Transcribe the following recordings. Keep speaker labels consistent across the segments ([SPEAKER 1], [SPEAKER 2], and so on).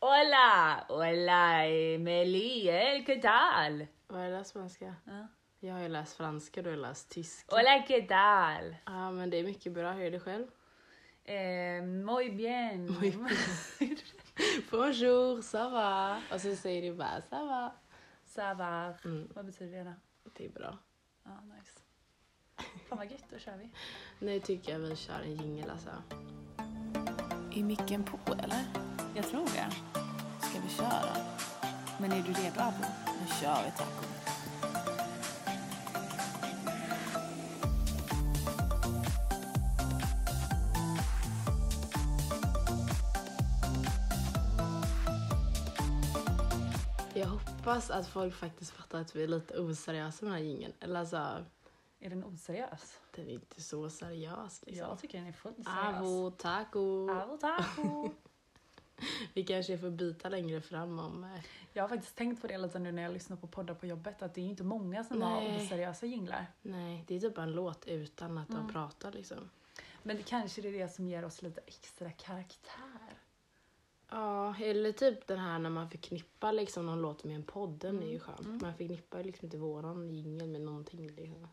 [SPEAKER 1] Hola, hola Emily, ¿qué tal?
[SPEAKER 2] Vad är det svenska?
[SPEAKER 1] Ja.
[SPEAKER 2] Jag har ju läst franska, du har läst tyska.
[SPEAKER 1] Hola, ¿qué tal?
[SPEAKER 2] Ja, men det är mycket bra. Hur är det själv?
[SPEAKER 1] Eh, muy bien.
[SPEAKER 2] Muy Bonjour, ça va? Och så säger du bara ça va.
[SPEAKER 1] Ça va.
[SPEAKER 2] Mm,
[SPEAKER 1] Vad betyder det då?
[SPEAKER 2] det är bra.
[SPEAKER 1] Ja, nice. Fan vad gött, då kör vi.
[SPEAKER 2] Nu tycker jag vi kör en jingel alltså.
[SPEAKER 3] Är micken på eller? Jag tror det. Ska vi köra? Men är du redo Abo? Nu kör vi taco.
[SPEAKER 2] Jag hoppas att folk faktiskt fattar att vi är lite oseriösa med den här jingeln. Eller alltså,
[SPEAKER 1] Är den oseriös?
[SPEAKER 2] Den är inte så seriös liksom.
[SPEAKER 1] Jag tycker den är fullt seriös.
[SPEAKER 2] Avo, taco.
[SPEAKER 1] Avo taco.
[SPEAKER 2] Vi kanske får byta längre fram om... eh,
[SPEAKER 1] Jag har faktiskt tänkt på det lite nu när jag lyssnar på poddar på jobbet, att det är inte många som har
[SPEAKER 2] Nej.
[SPEAKER 1] oseriösa jinglar.
[SPEAKER 2] Nej, det är typ en låt utan att
[SPEAKER 1] Mm.
[SPEAKER 2] de pratar liksom.
[SPEAKER 1] Men det kanske det är det som ger oss lite extra karaktär.
[SPEAKER 2] Ja, eller typ den här när man förknippar liksom någon låt med en podd, den är ju
[SPEAKER 1] Mm,
[SPEAKER 2] skön.
[SPEAKER 1] mm.
[SPEAKER 2] Man förknippar ju liksom inte våran jingel med någonting liksom.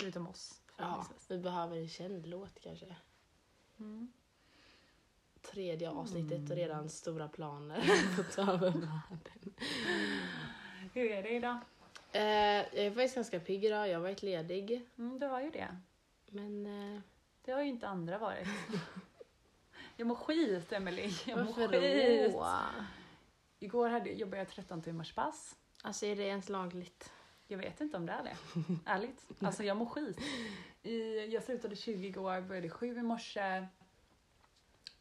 [SPEAKER 1] Förutom oss.
[SPEAKER 2] Ja,
[SPEAKER 1] förhoppningsvis.
[SPEAKER 2] vi behöver en känd låt kanske.
[SPEAKER 1] Mm.
[SPEAKER 2] Tredje avsnittet
[SPEAKER 1] Mm.
[SPEAKER 2] och redan stora planer på att ta över världen.
[SPEAKER 1] Hur är det idag?
[SPEAKER 2] Eh, jag är faktiskt ganska pigg idag, jag har varit ledig.
[SPEAKER 1] Mm, du har ju det.
[SPEAKER 2] Men eh,
[SPEAKER 1] Det har ju inte andra varit. Jag mår skit, Emily. Jag mår
[SPEAKER 2] varför
[SPEAKER 1] skit.
[SPEAKER 2] då?
[SPEAKER 1] Igår hade, jobbade jag 13 timmars pass.
[SPEAKER 2] Alltså är det ens lagligt?
[SPEAKER 1] Jag vet inte om det är det. Ärligt. Alltså jag mår skit. I, jag slutade 20 igår, började 7 i morse.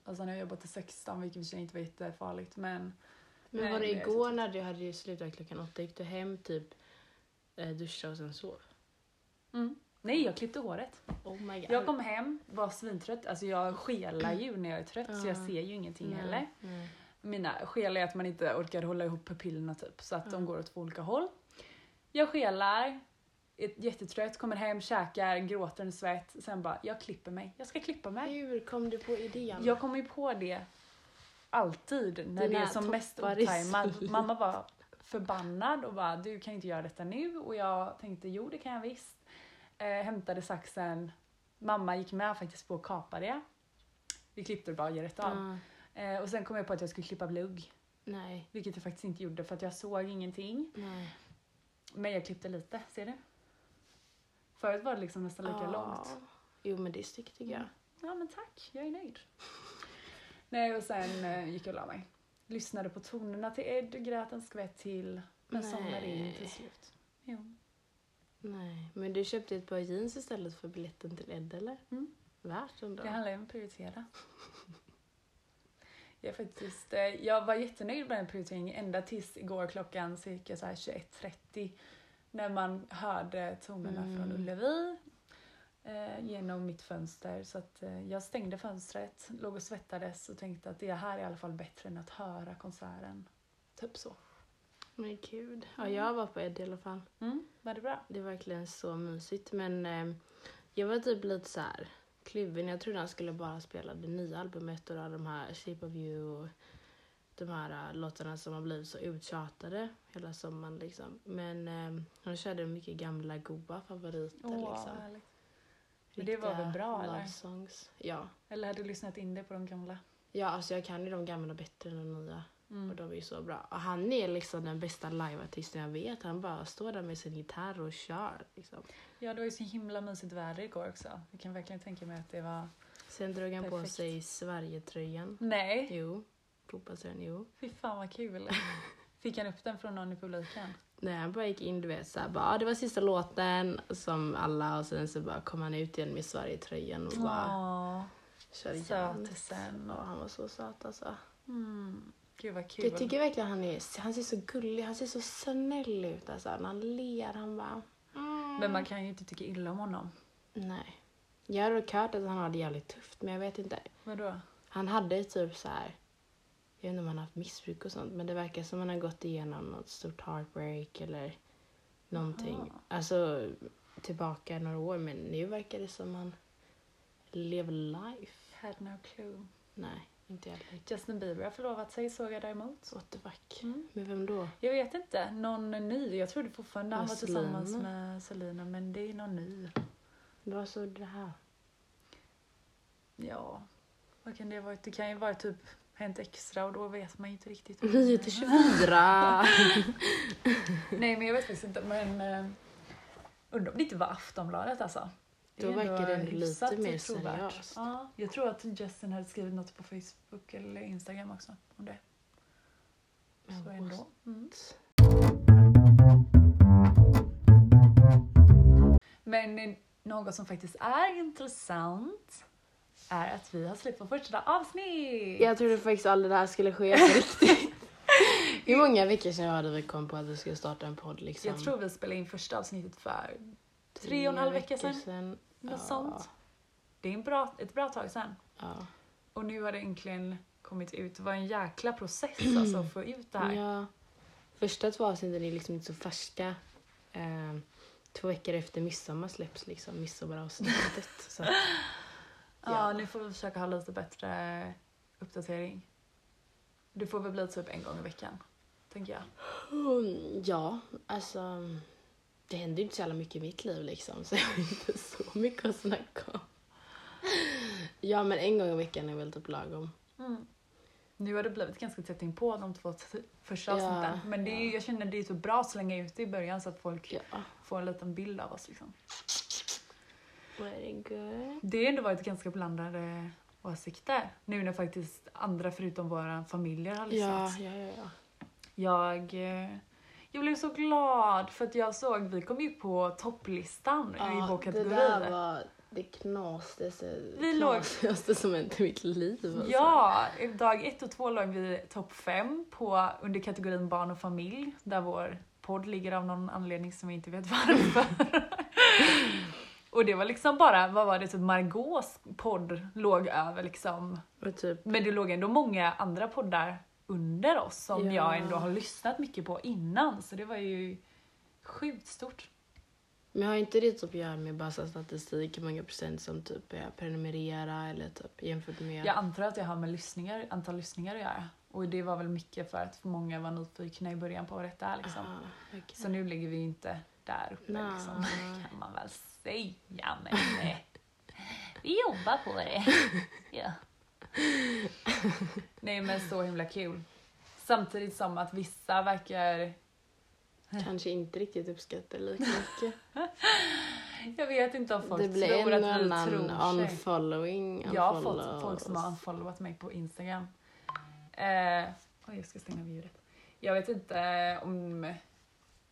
[SPEAKER 1] Och sen har jag jobbat till 16, vilket i och för sig inte var jättefarligt. Men
[SPEAKER 2] Men var det
[SPEAKER 1] det
[SPEAKER 2] igår när du hade ju slutat klockan åtta, gick du hem typ eh, duscha och sen sov?
[SPEAKER 1] mm. nej, jag klippte håret.
[SPEAKER 2] Oh my god.
[SPEAKER 1] Jag kom hem, var svintrött. Alltså jag skelar ju när jag är trött så jag
[SPEAKER 2] Ja.
[SPEAKER 1] ser ju ingenting
[SPEAKER 2] Nej,
[SPEAKER 1] heller.
[SPEAKER 2] nej.
[SPEAKER 1] Mina skel är att man inte orkar hålla ihop pupillerna typ, så att de
[SPEAKER 2] Mm.
[SPEAKER 1] går åt två olika håll. Jag skelar, är jättetrött, kommer hem, käkar, gråter en svett. Sen bara, jag klipper mig. Jag ska klippa mig.
[SPEAKER 2] Hur kom du på idén?
[SPEAKER 1] Jag kommer ju på det alltid när
[SPEAKER 2] Dina
[SPEAKER 1] det är som mest otajmat. Mamma var förbannad och bara, du kan inte göra detta nu. Och jag tänkte, jo det kan jag visst. Eh, hämtade saxen. Mamma gick med faktiskt på att kapa det. Vi klippte det bara rätt av.
[SPEAKER 2] Ja,
[SPEAKER 1] Eh, och sen kom jag på att jag skulle klippa blugg.
[SPEAKER 2] nej,
[SPEAKER 1] Vilket jag faktiskt inte gjorde för att jag såg ingenting.
[SPEAKER 2] nej.
[SPEAKER 1] Men jag klippte lite, ser du? Förut var det liksom nästan lika
[SPEAKER 2] Ja.
[SPEAKER 1] långt.
[SPEAKER 2] Jo men det är snyggt tycker jag.
[SPEAKER 1] Ja men tack, jag är nöjd. Nej och sen eh, gick jag och la mig. Lyssnade på tonerna till Ed, grät en skvätt till. Men somnade in
[SPEAKER 2] Nej.
[SPEAKER 1] till slut. Jo.
[SPEAKER 2] Nej, men du köpte ett par jeans istället för biljetten till Ed eller?
[SPEAKER 1] Mm.
[SPEAKER 2] Värt ändå.
[SPEAKER 1] Det handlar ju om att prioritera. Jag, faktiskt, eh, jag var jättenöjd med den prioriteringen ända tills igår klockan cirka så här 21.30 när man hörde tonerna
[SPEAKER 2] Mm.
[SPEAKER 1] från Ullevi eh, genom mitt fönster. Så att, eh, jag stängde fönstret, låg och svettades och tänkte att det här är i alla fall bättre än att höra konserten. Typ så.
[SPEAKER 2] Men gud. Ja, jag var på Ed i alla fall.
[SPEAKER 1] Mm, var det bra?
[SPEAKER 2] Det var verkligen så mysigt men eh, jag var typ lite så här kluven. Jag trodde han skulle bara spela det nya albumet och de här Shape of You och de här äh, låtarna som har blivit så uttjatade hela sommaren liksom. Men eh, han körde mycket gamla goa favoriter
[SPEAKER 1] Åh,
[SPEAKER 2] liksom.
[SPEAKER 1] härligt. Men det var väl bra, eller?
[SPEAKER 2] songs. Ja.
[SPEAKER 1] Eller hade du lyssnat in det på de gamla?
[SPEAKER 2] ja, alltså jag kan ju de gamla bättre än de nya.
[SPEAKER 1] Mm.
[SPEAKER 2] Och de är så bra. Och han är liksom den bästa liveartisten jag vet. Han bara står där med sin gitarr och kör liksom.
[SPEAKER 1] Ja, det var ju så himla mysigt väder igår också. Jag kan verkligen tänka mig att det var...
[SPEAKER 2] Sen drog han på
[SPEAKER 1] Perfekt.
[SPEAKER 2] sig Sverigetröjan.
[SPEAKER 1] Nej!
[SPEAKER 2] Jo, fotbollströjan, jo.
[SPEAKER 1] Fy fan vad kul. Fick han upp den från någon i publiken?
[SPEAKER 2] Nej, han bara gick in, du vet, såhär, bara, "Ah, det var sista låten som alla och sen så bara kom han ut igen med Sverigetröjan och bara
[SPEAKER 1] Åh,
[SPEAKER 2] körde järnet. Ja, han var så söt alltså.
[SPEAKER 1] Mm. Gud vad kul.
[SPEAKER 2] Jag tycker verkligen han är, han ser så gullig, han ser så snäll ut alltså. När han ler, han bara... Mm.
[SPEAKER 1] Men man kan ju inte tycka illa om honom.
[SPEAKER 2] Nej. Jag har dock hört att han har det jävligt tufft, men jag vet inte.
[SPEAKER 1] Vadå?
[SPEAKER 2] Han hade typ så här. Jag vet inte om han har haft missbruk och sånt, men det verkar som han har gått igenom något stort heartbreak eller någonting.
[SPEAKER 1] Jaha.
[SPEAKER 2] Alltså tillbaka några år, men nu verkar det som han lever life.
[SPEAKER 1] Had no clue.
[SPEAKER 2] Nej. Inte jag.
[SPEAKER 1] Justin Bieber har förlovat sig såg jag däremot.
[SPEAKER 2] What the fuck.
[SPEAKER 1] Mm.
[SPEAKER 2] Med vem då?
[SPEAKER 1] Jag vet inte, någon ny. Jag trodde fortfarande han var tillsammans med Selena men det är någon ny.
[SPEAKER 2] Vad såg det här?
[SPEAKER 1] Ja, vad kan det vara? Det kan ju vara typ Hänt Extra och då vet man ju inte riktigt.
[SPEAKER 2] 9 till 24.
[SPEAKER 1] Nej men jag vet faktiskt inte men uh, undrar om det inte var Aftonbladet alltså.
[SPEAKER 2] Då verkar det ändå lite mer seriöst.
[SPEAKER 1] Ja, jag tror att Justin hade skrivit något på Facebook eller Instagram också om det. Så ändå. Mm. Men något som faktiskt är intressant är att vi har släppt vårt första avsnitt!
[SPEAKER 2] Jag trodde faktiskt aldrig det här skulle ske på riktigt. Hur många veckor sedan hade vi kom på att vi skulle starta en podd liksom?
[SPEAKER 1] Jag tror vi spelade in första avsnittet för tre och en halv vecka sedan. Något
[SPEAKER 2] Ja.
[SPEAKER 1] sånt. Det är en bra, ett bra tag sedan.
[SPEAKER 2] Ja.
[SPEAKER 1] Och nu har det äntligen kommit ut. Det var en jäkla process alltså att få ut det här.
[SPEAKER 2] ja. Första två avsnitten är liksom inte så färska. Eh, två veckor efter midsommar släpps liksom midsommaravsnittet. så.
[SPEAKER 1] Ja,
[SPEAKER 2] Ja.
[SPEAKER 1] nu får vi försöka ha lite bättre uppdatering. Det får väl bli typ en gång i veckan, tänker jag.
[SPEAKER 2] Mm, ja, alltså. Det händer ju inte så jävla mycket i mitt liv liksom. Så jag har inte så mycket att snacka om. Ja, men en gång i veckan är väl typ lagom.
[SPEAKER 1] Mm. Nu har det blivit ganska tätt in på de två första
[SPEAKER 2] Ja,
[SPEAKER 1] avsnitten. Men det är,
[SPEAKER 2] ja.
[SPEAKER 1] jag känner det är så bra att slänga ut det i början så att folk
[SPEAKER 2] Ja.
[SPEAKER 1] får en liten bild av oss. Liksom.
[SPEAKER 2] Very good.
[SPEAKER 1] Det har ändå varit ganska blandade åsikter. Nu när faktiskt andra förutom våra familjer har lyssnat.
[SPEAKER 2] Ja, ja, ja, ja.
[SPEAKER 1] Jag, eh, jag blev så glad för att jag såg, vi kom ju på topplistan i vår kategori.
[SPEAKER 2] Det där var det knasigaste,
[SPEAKER 1] Vi låg-
[SPEAKER 2] knasigaste som hänt i mitt liv. Alltså.
[SPEAKER 1] Ja, dag ett och två låg vi topp fem på, under kategorin barn och familj där vår podd ligger av någon anledning som vi inte vet varför. och det var liksom bara, vad var det, typ Margaux podd låg över liksom.
[SPEAKER 2] Typ,
[SPEAKER 1] Men det låg ändå många andra poddar under oss som
[SPEAKER 2] Ja.
[SPEAKER 1] jag ändå har lyssnat mycket på innan så det var ju sjukt stort.
[SPEAKER 2] men har inte det typ att göra med bara statistik, hur många procent som typ är prenumerera eller typ jämfört med...
[SPEAKER 1] Jag antar att det har med lyssningar, antal lyssningar att göra. Och det var väl mycket för att många var nyfikna i början på vad detta är liksom.
[SPEAKER 2] Ah, okej.
[SPEAKER 1] Så nu ligger vi ju inte där uppe
[SPEAKER 2] Nej.
[SPEAKER 1] liksom, kan man väl säga. Men eh, vi jobbar på det. Ja. Nej men så himla kul. Samtidigt som att vissa verkar,
[SPEAKER 2] Kanske inte riktigt uppskattar lika mycket.
[SPEAKER 1] jag vet inte om folk
[SPEAKER 2] det blir
[SPEAKER 1] tror
[SPEAKER 2] en
[SPEAKER 1] att vi
[SPEAKER 2] annan
[SPEAKER 1] tror sig.
[SPEAKER 2] unfollowing.
[SPEAKER 1] Jag har fått folk som har unfollowat mig på Instagram. Eh, oj, jag ska stänga av ljudet. Jag vet inte om,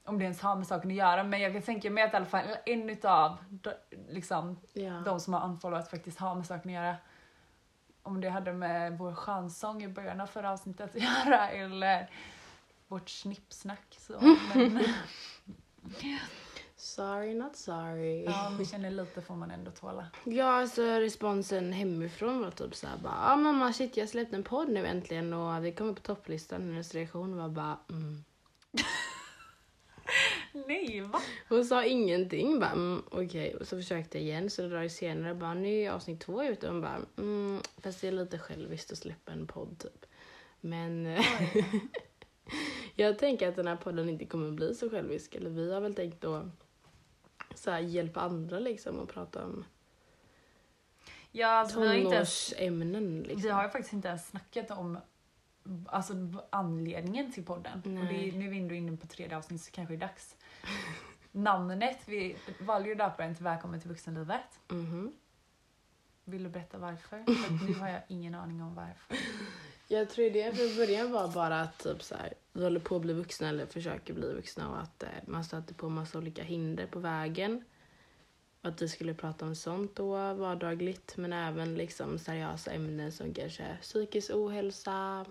[SPEAKER 1] om det ens har med saken att göra men jag kan tänka mig att i alla fall en utav de- liksom,
[SPEAKER 2] Ja.
[SPEAKER 1] de som har unfollowat faktiskt har med saken att göra. Om det hade med vår chansång i början av förra avsnittet att göra eller vårt snippsnack. Så. Men
[SPEAKER 2] Sorry not sorry.
[SPEAKER 1] ja, man känner lite får man ändå tåla.
[SPEAKER 2] Ja, alltså responsen hemifrån var typ såhär bara ja ah, mamma shit jag släppte en podd nu äntligen och vi kommer på topplistan. Hennes reaktion var bara mm.
[SPEAKER 1] Nej, va?
[SPEAKER 2] Hon sa ingenting bara mm, okej och så försökte jag igen så det senare bara nu är avsnitt två ute och hon bara mm, fast det är lite själviskt att släppa en podd typ. Men jag tänker att den här podden inte kommer bli så självisk eller vi har väl tänkt att så här, hjälpa andra liksom och prata om
[SPEAKER 1] Ja, alltså, vi har inte ens
[SPEAKER 2] tonårsämnen liksom.
[SPEAKER 1] Vi har ju faktiskt inte ens snackat om alltså, anledningen till podden. Och det nu är vi ändå inne på tredje avsnitt så kanske det är dags. Namnet, vi valde ju döpa den till Välkommen till vuxenlivet.
[SPEAKER 2] Mhm.
[SPEAKER 1] Vill du berätta varför? För nu har jag ingen aning om varför.
[SPEAKER 2] Jag tror det från början var bara att typ så här, vi håller på att bli vuxna eller försöker bli vuxna och att eh, man stöter på massa olika hinder på vägen. Och att vi skulle prata om sånt då vardagligt men även liksom seriösa ämnen som kanske psykisk ohälsa,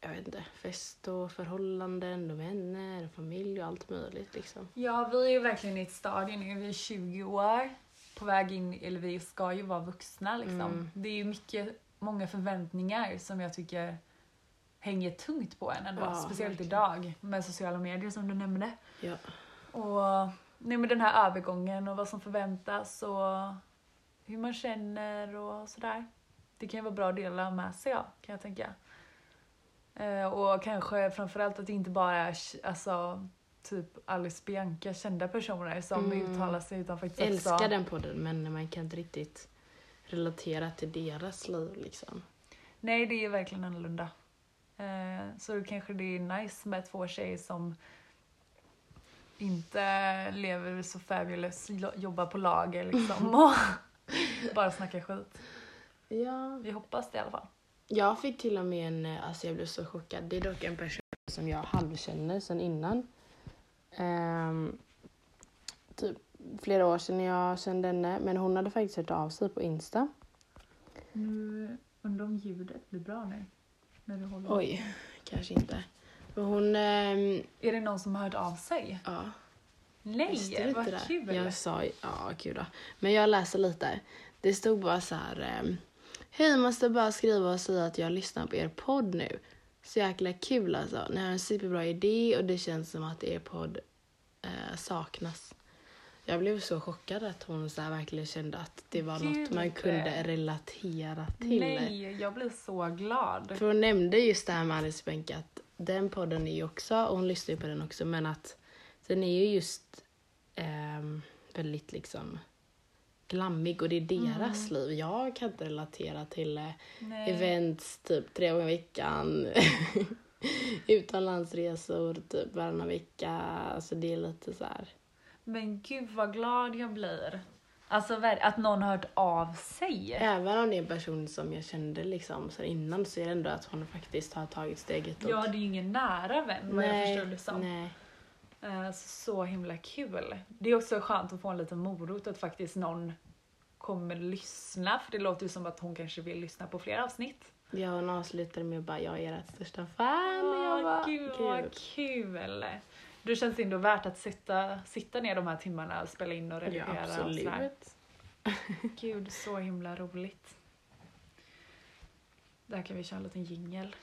[SPEAKER 2] jag vet inte, fest och förhållanden och vänner och familj och allt möjligt liksom.
[SPEAKER 1] Ja, vi är ju verkligen i ett stadie nu. Vi är 20 år på väg in, eller vi ska ju vara vuxna liksom.
[SPEAKER 2] Mm.
[SPEAKER 1] Det är ju mycket, många förväntningar som jag tycker hänger tungt på en ändå.
[SPEAKER 2] Ja,
[SPEAKER 1] Speciellt
[SPEAKER 2] verkligen.
[SPEAKER 1] idag med sociala medier som du nämnde.
[SPEAKER 2] Ja.
[SPEAKER 1] Och nej, men den här övergången och vad som förväntas och hur man känner och sådär. det kan ju vara bra att dela med sig av kan jag tänka. Eh, och kanske framförallt att det inte bara är alltså, typ Alice Bianca, kända personer som
[SPEAKER 2] Mm.
[SPEAKER 1] uttalar sig utan faktiskt
[SPEAKER 2] Jag älskar
[SPEAKER 1] också...
[SPEAKER 2] den podden men man kan inte riktigt relatera till deras liv liksom.
[SPEAKER 1] Nej, det är verkligen annorlunda. Eh, så kanske det är nice med två tjejer som inte lever så fabulous, lo- jobbar på lager liksom och bara snackar skit.
[SPEAKER 2] Ja.
[SPEAKER 1] Vi hoppas det i alla fall.
[SPEAKER 2] Jag fick till och med en, eh, alltså jag blev så chockad. Det är dock en person som jag halvkänner sedan innan. Ehm, typ flera år sedan jag kände henne. Men hon hade faktiskt hört av sig på Insta.
[SPEAKER 1] Nu undrar om ljudet blir bra nu. När du håller
[SPEAKER 2] Oj, kanske inte. Men hon, ehm,
[SPEAKER 1] Är det någon som har hört av sig?
[SPEAKER 2] ja.
[SPEAKER 1] Nej, vad kul!
[SPEAKER 2] Jag sa, ja kul då. Men jag läser lite. Det stod bara så här. ehm, Hej, måste bara skriva och säga att jag lyssnar på er podd nu. Så jäkla kul alltså. Ni har en superbra idé och det känns som att er podd eh, saknas. Jag blev så chockad att hon så verkligen kände att det var något
[SPEAKER 1] Gud.
[SPEAKER 2] man kunde relatera till.
[SPEAKER 1] Nej, jag blir så glad.
[SPEAKER 2] För hon nämnde just det här med Alice Benke att den podden är ju också, och hon lyssnar ju på den också, men att den är ju just ehm, väldigt liksom glammig och det är deras liv. Jag kan inte relatera till eh,
[SPEAKER 1] Nej.
[SPEAKER 2] events typ tre gånger i veckan. Utomlandsresor typ varannan vecka. Alltså det är lite så här.
[SPEAKER 1] Men gud vad glad jag blir. Alltså att någon har hört av sig.
[SPEAKER 2] Även om det är en person som jag kände liksom så innan så är det ändå att hon faktiskt har tagit steget
[SPEAKER 1] Ja, det är ju ingen nära vän vad jag förstår det som.
[SPEAKER 2] nej.
[SPEAKER 1] Eh, Så, himla kul. Det är också skönt att få en liten morot att faktiskt någon kommer lyssna. För det låter ju som att hon kanske vill lyssna på fler avsnitt.
[SPEAKER 2] Ja, hon avslutade med att bara jag är ert största fan. Och jag
[SPEAKER 1] Åh,
[SPEAKER 2] bara,
[SPEAKER 1] gud vad kul. Då känns det ändå värt att sitta, sitta ner de här timmarna och spela in och
[SPEAKER 2] Ja,
[SPEAKER 1] redigera och sådär.
[SPEAKER 2] absolut.
[SPEAKER 1] Gud, så himla roligt. Där kan vi köra en liten jingel.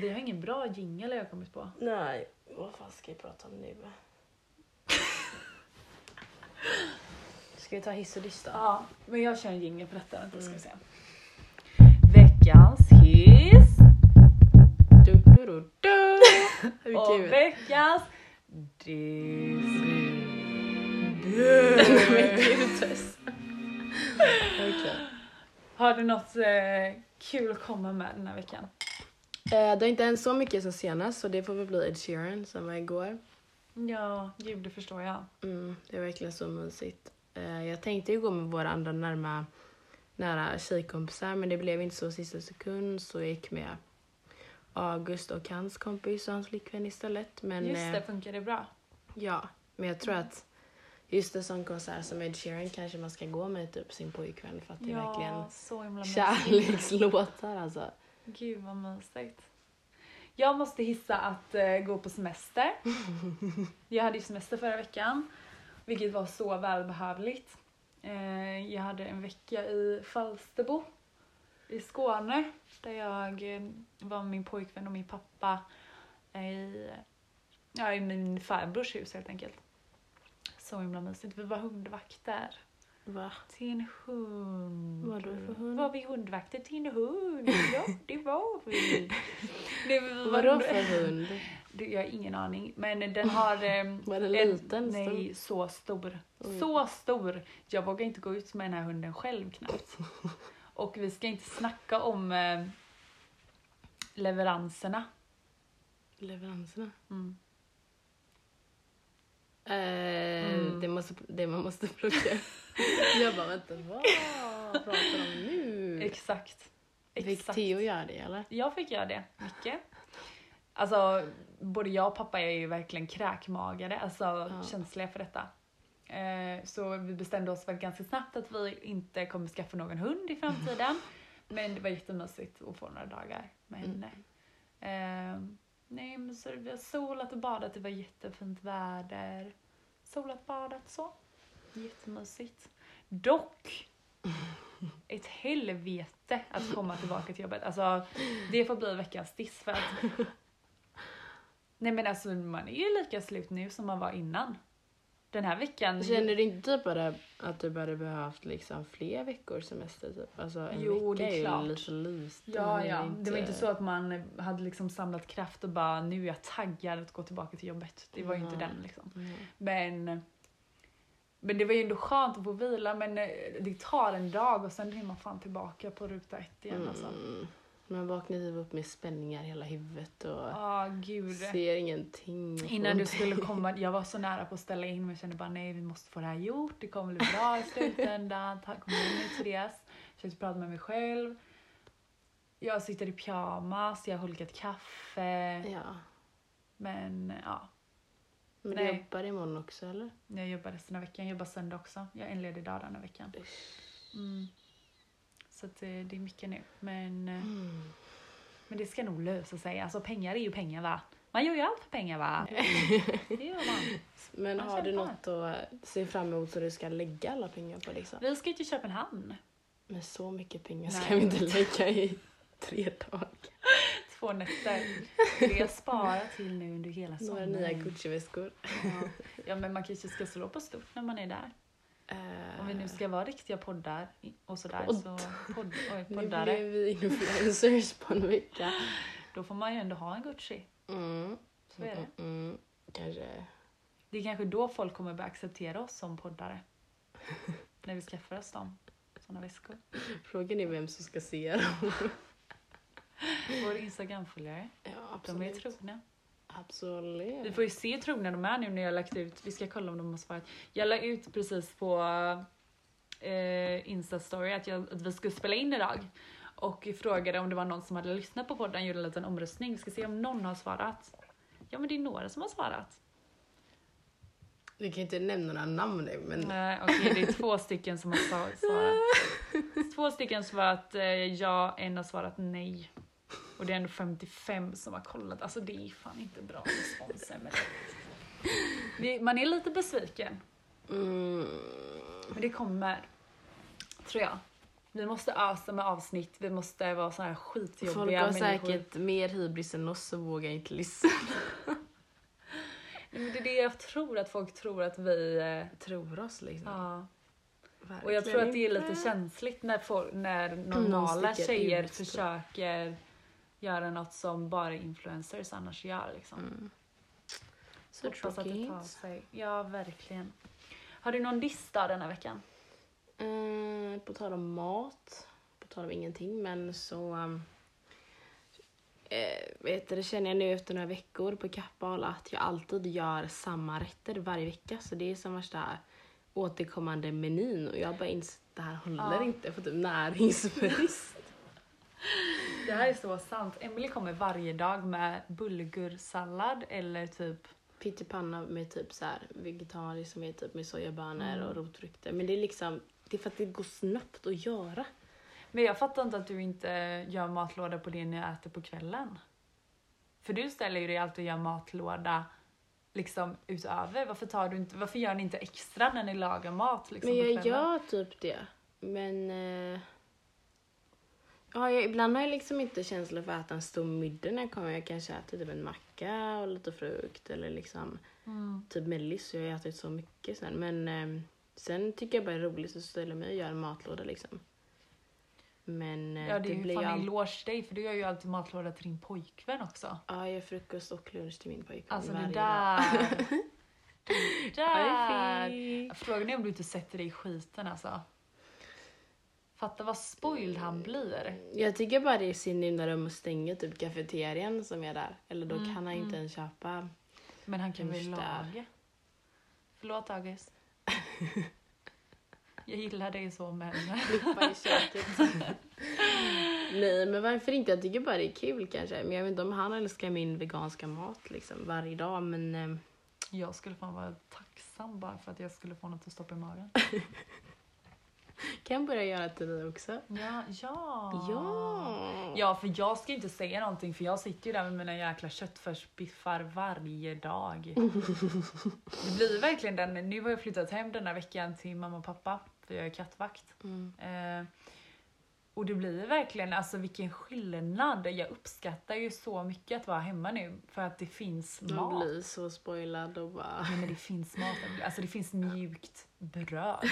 [SPEAKER 1] Vi har ingen bra jingel jag kommit på.
[SPEAKER 2] Nej, vad fan ska jag prata om nu? Ska vi ta hiss och diss då?
[SPEAKER 1] Ja, men jag kör en jingel på detta. Vänta, ska vi se. Veckans hiss
[SPEAKER 2] Du, du, du, du. Hur
[SPEAKER 1] och
[SPEAKER 2] kul.
[SPEAKER 1] veckans diss.
[SPEAKER 2] Men gud, Tess. Okej.
[SPEAKER 1] Har du något eh, kul att komma med den här veckan?
[SPEAKER 2] Eh, Det har inte hänt så mycket sen senast så det får väl bli Ed Sheeran som var igår.
[SPEAKER 1] Ja, gud det förstår jag.
[SPEAKER 2] Mm, det är verkligen så mysigt. Eh, Jag tänkte ju gå med våra andra närma, nära tjejkompisar men det blev inte så sista sekund så jag gick med August och hans kompis och hans flickvän istället. Men,
[SPEAKER 1] Just
[SPEAKER 2] eh,
[SPEAKER 1] det, funkar det bra?
[SPEAKER 2] Ja, men jag tror att just en sån konsert som Ed Sheeran kanske man ska gå med typ sin pojkvän för att det är verkligen
[SPEAKER 1] himla mysigt.
[SPEAKER 2] kärlekslåtar alltså.
[SPEAKER 1] Gud vad mysigt. Jag måste hissa att eh, gå på semester. jag hade ju semester förra veckan, vilket var så välbehövligt. Eh, jag hade en vecka i Falsterbo i Skåne där jag eh, var med min pojkvän och min pappa i, ja, i min farbrors hus helt enkelt. Så himla mysigt. Vi var hundvakter
[SPEAKER 2] Va?
[SPEAKER 1] till en hund.
[SPEAKER 2] Vadå för hund?
[SPEAKER 1] Var vi hundvakter till en hund? Ja, det var vi. Det var
[SPEAKER 2] Vadå för hund?
[SPEAKER 1] Det, jag har ingen aning. Men den har... ehm,
[SPEAKER 2] Var den
[SPEAKER 1] en-
[SPEAKER 2] liten?
[SPEAKER 1] Nej, så stor.
[SPEAKER 2] Oj.
[SPEAKER 1] Så stor. Jag vågar inte gå ut med den här hunden själv knappt. Och vi ska inte snacka om eh, leveranserna.
[SPEAKER 2] Leveranserna?
[SPEAKER 1] Mm.
[SPEAKER 2] Eh,
[SPEAKER 1] Mm.
[SPEAKER 2] det, måste, det man måste plocka. jag bara vänta, vad pratar de nu?
[SPEAKER 1] Exakt.
[SPEAKER 2] Fick. Theo göra det eller?
[SPEAKER 1] Jag fick göra det mycket. Alltså, både jag och pappa är ju verkligen kräkmagade, alltså
[SPEAKER 2] Ja.
[SPEAKER 1] känsliga för detta. Eh, så vi bestämde oss väl ganska snabbt att vi inte kommer skaffa någon hund i framtiden. Men det var jättemysigt att få några dagar med
[SPEAKER 2] Mm.
[SPEAKER 1] henne. Eh, nej men så vi har solat och badat, det var jättefint väder. Solat, badat så. Jättemysigt. Dock ett helvete att komma tillbaka till jobbet. Alltså, det får bli veckans diss för att... Nej men alltså man är ju lika slut nu som man var innan. Den här veckan...
[SPEAKER 2] Känner du inte typ bara att du hade behövt liksom fler veckors semester? Typ? Alltså en
[SPEAKER 1] Jo, det
[SPEAKER 2] vecka
[SPEAKER 1] är
[SPEAKER 2] är ju
[SPEAKER 1] klart.
[SPEAKER 2] lite lite.
[SPEAKER 1] Ja, ja. Det var inte så att man hade liksom samlat kraft och bara nu är jag taggad att gå tillbaka till jobbet. Det var ju inte
[SPEAKER 2] Nej.
[SPEAKER 1] den liksom.
[SPEAKER 2] Mm.
[SPEAKER 1] Men, men det var ju ändå skönt att få vila men eh, det tar en dag och sen är man fan tillbaka på ruta ett igen alltså.
[SPEAKER 2] Man vaknar typ upp med spänningar i hela huvudet och
[SPEAKER 1] gud.
[SPEAKER 2] ser ingenting.
[SPEAKER 1] Innan du skulle komma, jag var så nära på att ställa in men kände bara nej vi måste få det här gjort, det kommer bli bra i slutändan, tack kom igen nu Therese. Försökte prata med mig själv. Jag sitter i pyjamas, jag har hulkat kaffe.
[SPEAKER 2] Ja.
[SPEAKER 1] Men ja,
[SPEAKER 2] Men du
[SPEAKER 1] Nej.
[SPEAKER 2] jobbar imorgon också eller?
[SPEAKER 1] jag jobbar resten av veckan, jag jobbar söndag också. Jag är enledig dag den här veckan. Mm. Så att eh, det, är mycket nu. Men, eh,
[SPEAKER 2] Mm.
[SPEAKER 1] men det ska nog lösa sig. Alltså pengar är ju pengar va? Man gör ju allt för pengar va? Det gör man.
[SPEAKER 2] Men
[SPEAKER 1] Man
[SPEAKER 2] har du något att se fram emot så du ska lägga alla pengar på liksom?
[SPEAKER 1] Vi ska ju till Köpenhamn.
[SPEAKER 2] Men så mycket pengar
[SPEAKER 1] Nej.
[SPEAKER 2] ska vi inte lägga i tre dagar.
[SPEAKER 1] Två nätter. Det jag sparar till nu under hela
[SPEAKER 2] Några
[SPEAKER 1] sommaren.
[SPEAKER 2] nya Gucci-väskor.
[SPEAKER 1] Ja. ja men man kanske ska slå på stort när man är där. Om vi nu ska vara riktiga poddar och sådär
[SPEAKER 2] Podd.
[SPEAKER 1] så podd, oj,
[SPEAKER 2] Nu
[SPEAKER 1] poddare.
[SPEAKER 2] blev vi influencers på en vecka.
[SPEAKER 1] Då får man ju ändå ha en Gucci.
[SPEAKER 2] Mm.
[SPEAKER 1] Så är det.
[SPEAKER 2] Mm, mm. Kanske.
[SPEAKER 1] Det är kanske då folk kommer börja acceptera oss som poddare. när vi skaffar oss dem. Såna väskor.
[SPEAKER 2] Frågan är vem som ska se dem.
[SPEAKER 1] Våra Instagram-följare.
[SPEAKER 2] Ja,
[SPEAKER 1] De är
[SPEAKER 2] absolut.
[SPEAKER 1] trogna.
[SPEAKER 2] Absolut.
[SPEAKER 1] Vi får ju se hur trogna de är nu när jag har lagt ut. Vi ska kolla om de har svarat. Jag la ut precis på eh, Insta-story att, jag, att vi skulle spela in idag. Och frågade om det var någon som hade lyssnat på podden. Gjorde en liten omröstning. Vi ska se om någon har svarat. Ja men det är några som har svarat.
[SPEAKER 2] Vi kan inte nämna några namn nu men
[SPEAKER 1] Nej okej det är två stycken som har sva- svarat. Två stycken svarat eh, ja, en har svarat nej. Och det är ändå 55 som har kollat. Alltså det är fan inte bra responser det. det. Man är lite besviken.
[SPEAKER 2] mm,
[SPEAKER 1] Men det kommer. Tror jag. Vi måste ösa med avsnitt. Vi måste vara så här skitjobbiga
[SPEAKER 2] folk har
[SPEAKER 1] människor.
[SPEAKER 2] säkert mer hybris än oss och vågar inte lyssna.
[SPEAKER 1] Men det är det jag tror att folk tror att vi... eh,
[SPEAKER 2] Tror oss liksom.
[SPEAKER 1] Ja.
[SPEAKER 2] Verkligen
[SPEAKER 1] Och jag tror att det är lite känsligt när, folk, när normala tjejer
[SPEAKER 2] ut.
[SPEAKER 1] försöker göra något som bara influencers annars gör. Liksom.
[SPEAKER 2] Mm. Så
[SPEAKER 1] Hoppas att det tar sig. Ja, verkligen. Har du någon lista den här veckan?
[SPEAKER 2] Mm, på tal om mat, på tal om ingenting, men så um, eh, vet du, det känner jag nu efter några veckor på Kappahl att jag alltid gör samma rätter varje vecka. Så det är som värsta återkommande menyn och jag bara insett att det här håller
[SPEAKER 1] Ja.
[SPEAKER 2] inte för typ näringsbrist.
[SPEAKER 1] Det här är så sant. Emily kommer varje dag med bulgursallad eller typ
[SPEAKER 2] Pyttipanna med typ så här vegetariskt som är typ med sojabönor
[SPEAKER 1] Mm.
[SPEAKER 2] och rotfrukter. Men det är liksom, det är för att det går snabbt att göra.
[SPEAKER 1] Men jag fattar inte att du inte gör matlåda på det ni äter på kvällen. För du ställer ju dig alltid och gör matlåda liksom utöver. Varför, tar du inte, varför gör ni inte extra när ni lagar mat? Liksom,
[SPEAKER 2] Men jag gör typ det. Men... Eh, ja, jag, ibland har jag liksom inte känsla för att äta en stor middag när jag kommer. Jag kanske äter typ en macka och lite frukt eller liksom
[SPEAKER 1] Mm.
[SPEAKER 2] typ mellis. Jag har ätit så mycket sen. Men eh, sen tycker jag bara det är roligt att ställa mig och göra en matlåda liksom. Men eh,
[SPEAKER 1] Ja, det är ju
[SPEAKER 2] blir
[SPEAKER 1] fan
[SPEAKER 2] ju
[SPEAKER 1] en
[SPEAKER 2] all...
[SPEAKER 1] eloge till dig för du gör ju alltid matlåda till din pojkvän också.
[SPEAKER 2] Ja, jag gör frukost och lunch till min pojkvän
[SPEAKER 1] Alltså det
[SPEAKER 2] varje
[SPEAKER 1] där.
[SPEAKER 2] dag.
[SPEAKER 1] det
[SPEAKER 2] det
[SPEAKER 1] där. Frågan är om du inte sätter dig i skiten alltså. Fatta vad spoiled han blir.
[SPEAKER 2] Jag tycker bara det är synd när de stänger typ kafeterian som är där. Eller då
[SPEAKER 1] Mm,
[SPEAKER 2] kan han
[SPEAKER 1] mm.
[SPEAKER 2] inte ens köpa.
[SPEAKER 1] Men han kan väl laga? Förlåt August. Jag gillar dig så men...
[SPEAKER 2] Klippa i köket. Nej men varför inte? Jag tycker bara det är kul kanske. Men jag vet inte om han älskar min veganska mat liksom varje dag men eh,
[SPEAKER 1] Jag skulle fan vara tacksam bara för att jag skulle få något att stoppa i magen.
[SPEAKER 2] kan börja göra till dig också.
[SPEAKER 1] Ja, ja.
[SPEAKER 2] Ja!
[SPEAKER 1] Ja, för jag ska inte säga någonting för jag sitter ju där med mina jäkla köttfärsbiffar varje dag. Det blir verkligen den, nu har jag flyttat hem den här veckan till mamma och pappa för jag är kattvakt.
[SPEAKER 2] Mm.
[SPEAKER 1] Eh, Och det blir verkligen, alltså vilken skillnad. Jag uppskattar ju så mycket att vara hemma nu för att det finns
[SPEAKER 2] Man
[SPEAKER 1] mat.
[SPEAKER 2] blir så spoilad och bara...
[SPEAKER 1] Nej, men det finns mat. Alltså det finns mjukt bröd.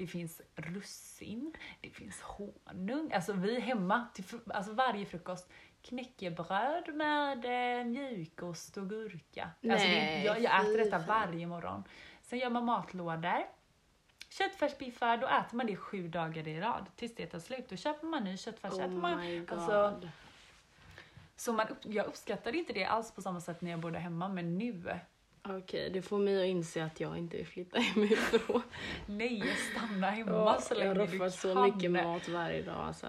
[SPEAKER 1] Det finns russin. Det finns honung. Alltså vi hemma till alltså varje frukost. Knäckebröd med eh, mjukost och gurka. alltså det,
[SPEAKER 2] Nej,
[SPEAKER 1] jag, jag äter detta varje morgon. Sen gör man matlådor. Köttfärsbiffar, då äter man det sju dagar i rad tills det tar slut. Då köper man ny köttfärs.
[SPEAKER 2] Oh
[SPEAKER 1] man, alltså, så man, jag uppskattade inte det alls på samma sätt när jag bodde hemma, men nu,
[SPEAKER 2] Okej, det får mig att inse att jag inte vill flytta hemifrån.
[SPEAKER 1] nej, stanna hemma
[SPEAKER 2] Ja,
[SPEAKER 1] så
[SPEAKER 2] jag
[SPEAKER 1] länge
[SPEAKER 2] har
[SPEAKER 1] du
[SPEAKER 2] roffat så mycket mat varje dag alltså.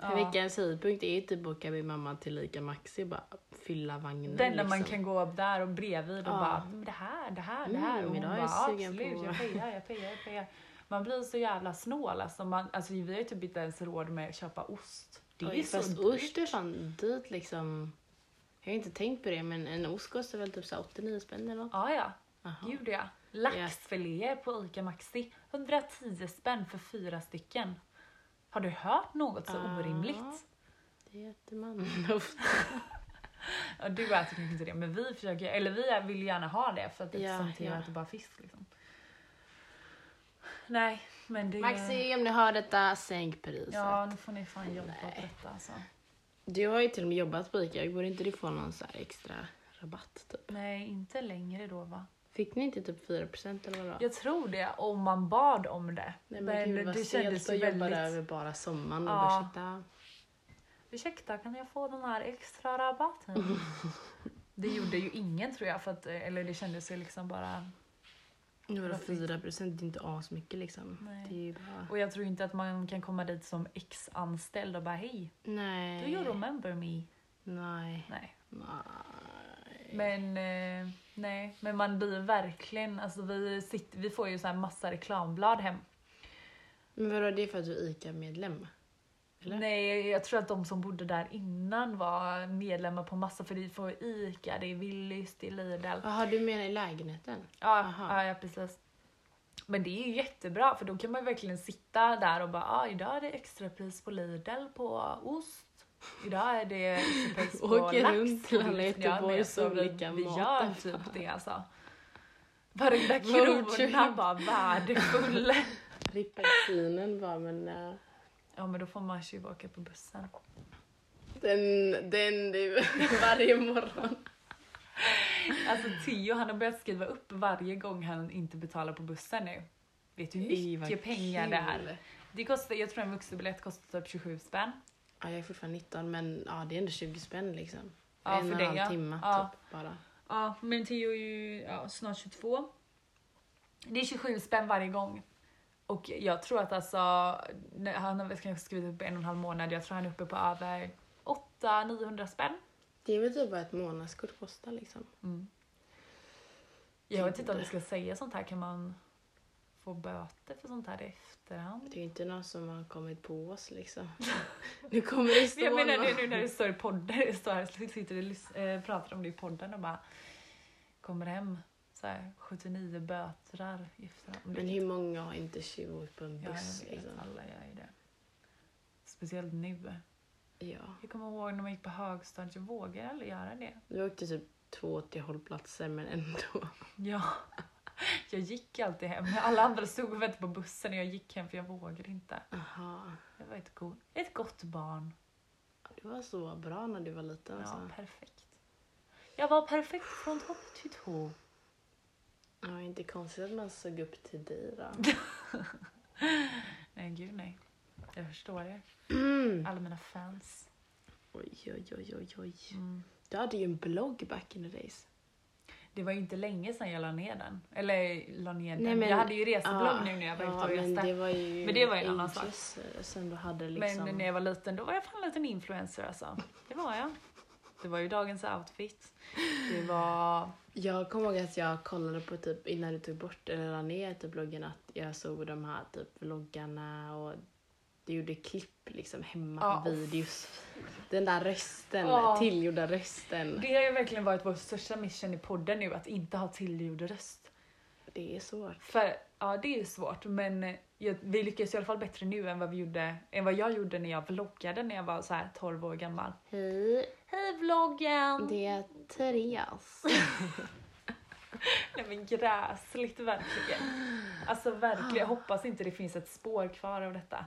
[SPEAKER 1] Ja.
[SPEAKER 2] Veckans höjdpunkt är ju typ att åka med mamma till Ica Maxi bara fylla vagnen
[SPEAKER 1] Den där man
[SPEAKER 2] liksom.
[SPEAKER 1] kan gå upp där och bredvid och
[SPEAKER 2] Ja.
[SPEAKER 1] bara "Men det här, det här, det här.
[SPEAKER 2] Mm,
[SPEAKER 1] och hon bara
[SPEAKER 2] jag
[SPEAKER 1] absolut,
[SPEAKER 2] på-
[SPEAKER 1] jag pejar, jag pejar, jag pejar. Man blir så jävla snål alltså. Man, alltså vi har ju typ inte ens råd med att köpa ost. Det är
[SPEAKER 2] Oj,
[SPEAKER 1] så
[SPEAKER 2] fast
[SPEAKER 1] dyrt.
[SPEAKER 2] ost är fan dyrt liksom. Jag har inte tänkt på det men en ost kostar väl typ så här 89 spänn eller något.
[SPEAKER 1] Ja, ja.
[SPEAKER 2] Aha.
[SPEAKER 1] Gud ja. Laxfiléer på ICA Maxi. 110 spänn för fyra stycken. Har du hört något så
[SPEAKER 2] Ja.
[SPEAKER 1] orimligt?
[SPEAKER 2] Det äter man ofta.
[SPEAKER 1] Ja, du äter kanske inte det, men vi försöker, eller vi vill gärna ha det för att
[SPEAKER 2] Ja,
[SPEAKER 1] eftersom Theo
[SPEAKER 2] ja.
[SPEAKER 1] äter bara fisk liksom. Nej, men det...
[SPEAKER 2] Maxi om ni hör detta, sänk priset.
[SPEAKER 1] Ja, nu får ni fan jobba på detta alltså.
[SPEAKER 2] Du har ju till och med jobbat på Ica, borde inte du få någon så här extra rabatt typ?
[SPEAKER 1] Nej, inte längre då va?
[SPEAKER 2] Fick ni inte typ 4% eller vad det var?
[SPEAKER 1] Jag tror det, om man bad om det.
[SPEAKER 2] Nej men, gud vad
[SPEAKER 1] det kändes ju
[SPEAKER 2] jobba
[SPEAKER 1] väldigt...
[SPEAKER 2] över bara sommaren och
[SPEAKER 1] Ja.
[SPEAKER 2] bara ursäkta.
[SPEAKER 1] Ursäkta, kan jag få den här extra rabatten? det gjorde ju ingen tror jag, för att, eller det kändes ju liksom bara... Inte?
[SPEAKER 2] 4% det är inte asmycket liksom.
[SPEAKER 1] Nej.
[SPEAKER 2] Bara...
[SPEAKER 1] Och jag tror inte att man kan komma dit som ex-anställd och bara hej,
[SPEAKER 2] Nej.
[SPEAKER 1] do you remember me?
[SPEAKER 2] Nej.
[SPEAKER 1] Nej.
[SPEAKER 2] Nej.
[SPEAKER 1] Men eh, nej, men man blir verkligen, alltså vi, sitter, vi får ju så här massa reklamblad hem.
[SPEAKER 2] Men vadå, det är för att du är ICA-medlem? Eller?
[SPEAKER 1] Nej, jag tror att de som bodde där innan var medlemmar på massa, för det får ICA, det är Willys, det är Lidl.
[SPEAKER 2] Jaha, du menar i lägenheten?
[SPEAKER 1] Ja, ja, ja, precis. Men det är ju jättebra för då kan man verkligen sitta där och bara ah, idag är det extrapris på Lidl på ost. Idag är det extrapris på
[SPEAKER 2] Åker
[SPEAKER 1] lax.
[SPEAKER 2] runt till alla Göteborgs olika
[SPEAKER 1] Vi gör typ det alltså. Varenda krona bara värdefull.
[SPEAKER 2] Rippelsinen var men... Uh,
[SPEAKER 1] Ja men då får man ju åka på bussen.
[SPEAKER 2] den, den du, varje morgon.
[SPEAKER 1] Alltså Theo han har börjat skriva upp varje gång han inte betalar på bussen nu. Vet du hur
[SPEAKER 2] Ej,
[SPEAKER 1] mycket pengar det är?
[SPEAKER 2] kul.
[SPEAKER 1] Det kostar, jag tror en vuxenbiljett kostar typ 27 spänn.
[SPEAKER 2] Ja, jag är fortfarande 19 men ja, det är ändå 20 spänn liksom.
[SPEAKER 1] Ja,
[SPEAKER 2] en
[SPEAKER 1] för
[SPEAKER 2] och en halv
[SPEAKER 1] ja.
[SPEAKER 2] timme
[SPEAKER 1] Ja.
[SPEAKER 2] typ bara.
[SPEAKER 1] Ja, men Theo är ju ja, snart 22. Det är 27 spänn varje gång. Och jag tror att alltså, han har kanske skrivit upp en och en halv månad, jag tror han är uppe på över 800-900 spänn.
[SPEAKER 2] Det är väl typ vad ett månadskort kostar liksom.
[SPEAKER 1] Jag vet inte om vi ska säga sånt här, kan man få böter för sånt här i efterhand?
[SPEAKER 2] Det är ju inte någon som har kommit på oss liksom. nu kommer det stå
[SPEAKER 1] Jag menar det
[SPEAKER 2] någon.
[SPEAKER 1] nu när det står i podden, står här, så sitter och eh, pratar om det i podden och bara kommer hem så här, 79 bötrar.
[SPEAKER 2] Men hur många har inte tjuvåkt på en
[SPEAKER 1] Ja,
[SPEAKER 2] buss
[SPEAKER 1] jag vet,
[SPEAKER 2] liksom?
[SPEAKER 1] alla gör det. Speciellt nu.
[SPEAKER 2] Ja.
[SPEAKER 1] Jag kommer ihåg när man gick på högstadiet, jag vågade aldrig göra det.
[SPEAKER 2] Vi åkte typ två till hållplatser men ändå.
[SPEAKER 1] Ja. Jag gick alltid hem. Alla andra stod och väntade på bussen och jag gick hem för jag vågade inte.
[SPEAKER 2] Aha.
[SPEAKER 1] Jag var ett, go- ett gott barn.
[SPEAKER 2] Du var så bra när du var liten
[SPEAKER 1] Ja,
[SPEAKER 2] alltså.
[SPEAKER 1] perfekt. Jag var perfekt från topp till tå.
[SPEAKER 2] Ja, inte konstigt att man såg upp till dig då.
[SPEAKER 1] Nej, gud nej. Jag förstår det. Alla mina fans.
[SPEAKER 2] Oj, oj, oj, oj, oj.
[SPEAKER 1] Mm.
[SPEAKER 2] Du hade ju en blogg back in the days.
[SPEAKER 1] Det var ju inte länge sedan jag la ner den. Eller la ner
[SPEAKER 2] Nej,
[SPEAKER 1] den.
[SPEAKER 2] men-
[SPEAKER 1] jag hade ju reseblogg
[SPEAKER 2] Ja,
[SPEAKER 1] nu när jag var
[SPEAKER 2] ja,
[SPEAKER 1] ute och
[SPEAKER 2] men
[SPEAKER 1] reste.
[SPEAKER 2] det var ju
[SPEAKER 1] Men det var ju en annan sak.
[SPEAKER 2] eh, Sen du hade liksom...
[SPEAKER 1] Men när jag var liten då var jag fan en liten influencer alltså. Det var jag. Det var ju dagens outfit. Det var...
[SPEAKER 2] Jag kommer ihåg att jag kollade på typ innan du tog bort eller la ner typ bloggen att jag såg de här typ vloggarna och du gjorde klipp liksom hemma,
[SPEAKER 1] Ja.
[SPEAKER 2] videos. Den där rösten,
[SPEAKER 1] Ja.
[SPEAKER 2] tillgjorda rösten.
[SPEAKER 1] Det har ju verkligen varit vår största mission i podden nu, att inte ha tillgjord röst.
[SPEAKER 2] Det är svårt.
[SPEAKER 1] För ja, det är svårt, men jag, vi lyckas i alla fall bättre nu än vad, vi gjorde, än vad jag gjorde när jag vloggade när jag var så här 12 år gammal.
[SPEAKER 2] Hej,
[SPEAKER 1] Hej vloggen!
[SPEAKER 2] det är Therese.
[SPEAKER 1] Nej men gräsligt verkligen. Alltså verkligen, jag hoppas inte det finns ett spår kvar av detta.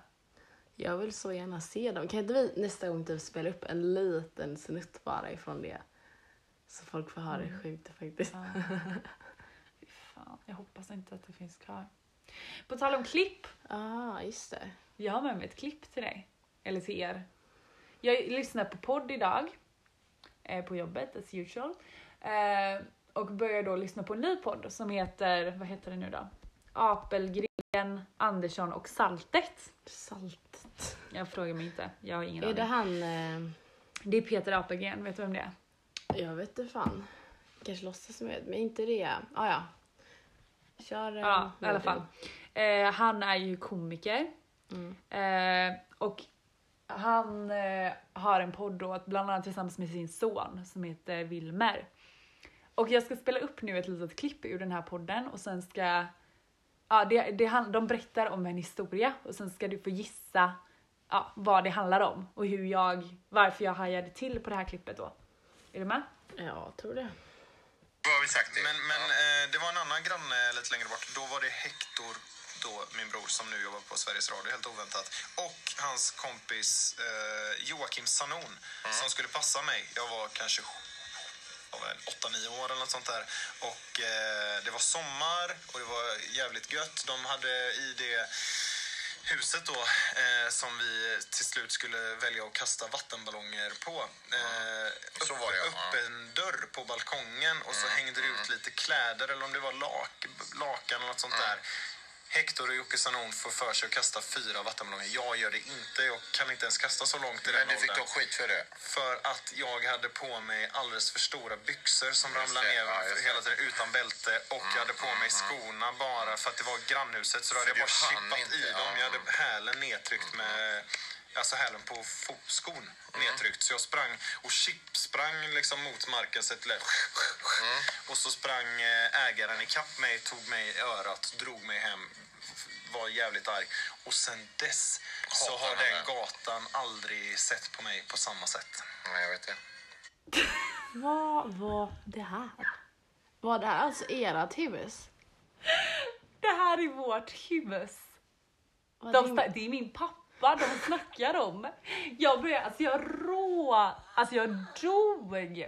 [SPEAKER 2] Jag vill så gärna se dem. Kan inte vi nästa gång typ spela upp en liten snutt bara ifrån det? Så folk får höra hur sjukt det faktiskt
[SPEAKER 1] Ja. Fan, jag hoppas inte att det finns kvar. På tal om klipp,
[SPEAKER 2] ah, just det.
[SPEAKER 1] jag har med mig ett klipp till dig. Eller till er. Jag lyssnar på podd idag. Eh, på jobbet, as usual. Eh, och börjar då lyssna på en ny podd som heter, vad heter det nu då? Apelgren, Andersson och Saltet.
[SPEAKER 2] Saltet.
[SPEAKER 1] Jag frågar mig inte, jag har ingen
[SPEAKER 2] Är
[SPEAKER 1] aning.
[SPEAKER 2] det han... Eh,
[SPEAKER 1] Det är Peter Apelgren, vet du vem det är?
[SPEAKER 2] jag vet inte fan. Kanske låtsas med, men inte det. Ah, ja. Kör. eh,
[SPEAKER 1] Ja, i alla fall. Eh, han är ju komiker.
[SPEAKER 2] Mm.
[SPEAKER 1] Eh, och han eh, har en podd då, bland annat tillsammans med sin son som heter Wilmer. Och jag ska spela upp nu ett litet klipp ur den här podden och sen ska Ja, det, det, han- de berättar om en historia och sen ska du få gissa ja, vad det handlar om och hur jag, varför jag hajade till på det här klippet då. Är du med?
[SPEAKER 2] Ja, jag tror det.
[SPEAKER 4] Vad har vi sagt det? Men, men eh, det var en annan granne lite längre bort. Då var det Hector, då, min bror som nu jobbar på Sveriges Radio, helt oväntat. Och hans kompis eh, Joakim Sanon som skulle passa mig. Jag var kanske jag var väl 8-9 år eller något sånt där. Och eh, det var sommar och det var jävligt gött. De hade i det huset då eh, som vi till slut skulle välja att kasta vattenballonger på. Eh, upp en dörr på balkongen och så hängde det ut lite kläder eller om det var lak, lakan eller något sånt där. Hector och Jocke Sanon får för sig att kasta fyra vattenballonger. Jag gör det inte. Jag kan inte ens kasta så långt i
[SPEAKER 5] Men
[SPEAKER 4] den
[SPEAKER 5] du fick då skit för det.
[SPEAKER 4] För att jag hade på mig alldeles för stora byxor som
[SPEAKER 5] Just
[SPEAKER 4] ramlade ner
[SPEAKER 5] ja,
[SPEAKER 4] hela tiden utan bälte. Och jag hade på mig skorna bara för att det var grannhuset. Så då hade jag bara chippat
[SPEAKER 5] inte,
[SPEAKER 4] i dem.
[SPEAKER 5] ja.
[SPEAKER 4] Jag hade hälen nedtryckt med... Alltså hälen på fotskon nedtryckt. Så jag sprang och chipsprang liksom mot marken så ett lätt... Och så sprang eh, ägaren ikapp mig, tog mig i örat, drog mig hem. Var jävligt arg. Och sen dess så har den
[SPEAKER 5] det.
[SPEAKER 4] gatan aldrig sett på mig på samma sätt.
[SPEAKER 5] Nej, jag vet det.
[SPEAKER 2] Vad var det här? Var det här alltså ert hus?
[SPEAKER 1] Det här är vårt hus. De,
[SPEAKER 2] det-
[SPEAKER 1] det är min pappa de snackar om. Jag började, alltså jag rå, alltså jag dog.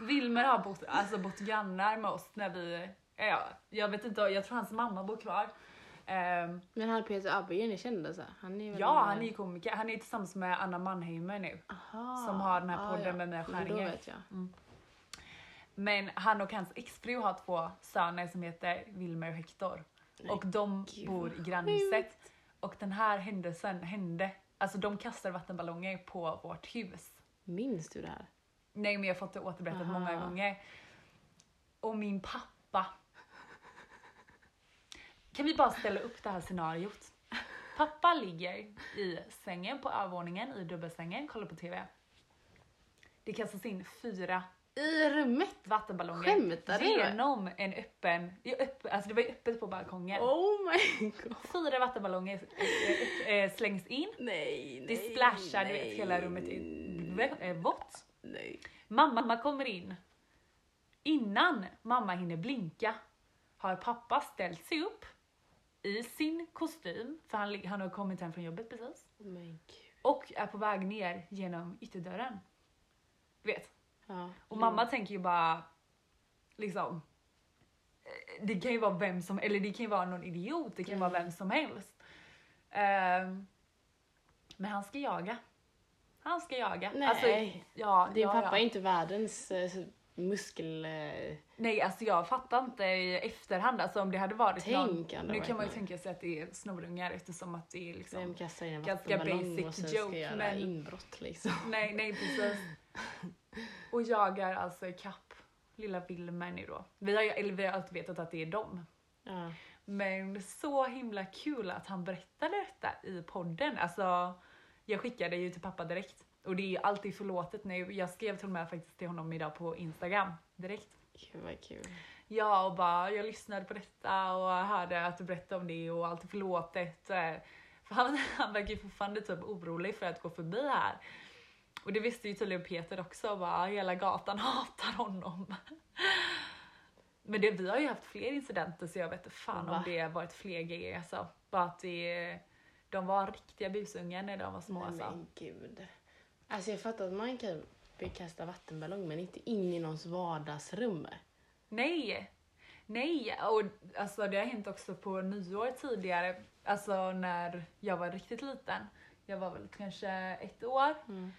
[SPEAKER 1] Wilmer har bott, alltså bott grannar med oss när vi, ja, jag vet inte, jag tror hans mamma bor kvar. Ehm,
[SPEAKER 2] Men han Peter Abelgren är känd så Han är
[SPEAKER 1] ja, han är komiker. Han är tillsammans med Anna Mannheimer nu.
[SPEAKER 2] Aha.
[SPEAKER 1] som har den här
[SPEAKER 2] Ah,
[SPEAKER 1] podden
[SPEAKER 2] ja.
[SPEAKER 1] med Mia Skäringer.
[SPEAKER 2] jag.
[SPEAKER 1] Men han och hans exfru har två söner som heter Wilmer och Hector.
[SPEAKER 2] Nej,
[SPEAKER 1] och de
[SPEAKER 2] gud,
[SPEAKER 1] bor i
[SPEAKER 2] vad
[SPEAKER 1] grannhuset. Och den här händelsen hände, alltså de kastar vattenballonger på vårt hus.
[SPEAKER 2] Minns du det här?
[SPEAKER 1] Nej men jag har fått det återberättat
[SPEAKER 2] Aha.
[SPEAKER 1] många gånger. Och min pappa. Kan vi bara ställa upp det här scenariot? Pappa ligger i sängen på övervåningen i dubbelsängen, kollar på TV. Det kastas in fyra
[SPEAKER 2] I rummet?
[SPEAKER 1] vattenballonger
[SPEAKER 2] Skämtar du?
[SPEAKER 1] genom en öppen, ja, öppen, alltså det var ju öppet på balkongen.
[SPEAKER 2] Oh my god.
[SPEAKER 1] Fyra vattenballonger eh, eh, slängs in.
[SPEAKER 2] Nej,
[SPEAKER 1] Det
[SPEAKER 2] nej,
[SPEAKER 1] splashar, du vet
[SPEAKER 2] nej,
[SPEAKER 1] hela rummet är eh, vått.
[SPEAKER 2] Nej.
[SPEAKER 1] Mamma kommer in. Innan mamma hinner blinka har pappa ställt sig upp i sin kostym, för han, han har kommit hem från jobbet precis,
[SPEAKER 2] Oh
[SPEAKER 1] och är på väg ner genom ytterdörren. Du vet.
[SPEAKER 2] Ja.
[SPEAKER 1] Och mamma tänker ju bara liksom eh, det kan ju vara vem som, eller det kan ju vara någon idiot, det kan ju vara
[SPEAKER 2] Mm.
[SPEAKER 1] vem som helst. Ehm, men han ska jaga. Han ska jaga.
[SPEAKER 2] Nej.
[SPEAKER 1] Alltså, ja,
[SPEAKER 2] Din
[SPEAKER 1] ja,
[SPEAKER 2] pappa
[SPEAKER 1] ja.
[SPEAKER 2] är inte världens eh, muskel... Eh,
[SPEAKER 1] Nej, alltså jag fattar inte i efterhand. Alltså om det hade varit
[SPEAKER 2] Tänk
[SPEAKER 1] någon... Nu kan man ju tänka sig att det är snorungar eftersom att det är liksom...
[SPEAKER 2] vem kastar in en
[SPEAKER 1] ganska basic
[SPEAKER 2] och sen
[SPEAKER 1] joke,
[SPEAKER 2] ska göra
[SPEAKER 1] men-
[SPEAKER 2] inbrott liksom.
[SPEAKER 1] Nej, nej precis. Och jagar alltså ikapp lilla Wilmer nu då. Vi har eller vi har alltid vetat att det är dem.
[SPEAKER 2] Ja.
[SPEAKER 1] Men så himla kul att han berättade detta i podden. Alltså, jag skickade ju till pappa direkt. Och det är ju alltid förlåtet nu. Jag skrev till och med faktiskt till honom idag på Instagram direkt.
[SPEAKER 2] Gud vad kul.
[SPEAKER 1] Ja, och bara jag lyssnade på detta och hörde att du berättade om det och allt är förlåtet. Eh, För han, han verkar ju fortfarande typ orolig för att gå förbi här. Och det visste ju tydligen Peter också, bara hela gatan hatar honom. Men det, vi har ju haft fler incidenter så jag vet inte fan
[SPEAKER 2] Va?
[SPEAKER 1] om det har varit fler grejer alltså. Bara att det, de var riktiga busungar när de var små
[SPEAKER 2] Nej,
[SPEAKER 1] alltså.
[SPEAKER 2] men gud. Alltså jag fattar att man kan bekasta vattenballong men inte in i någons vardagsrum.
[SPEAKER 1] Nej! Nej! Och alltså det har hänt också på nyår tidigare, alltså när jag var riktigt liten. Jag var väl kanske ett år.
[SPEAKER 2] Mm.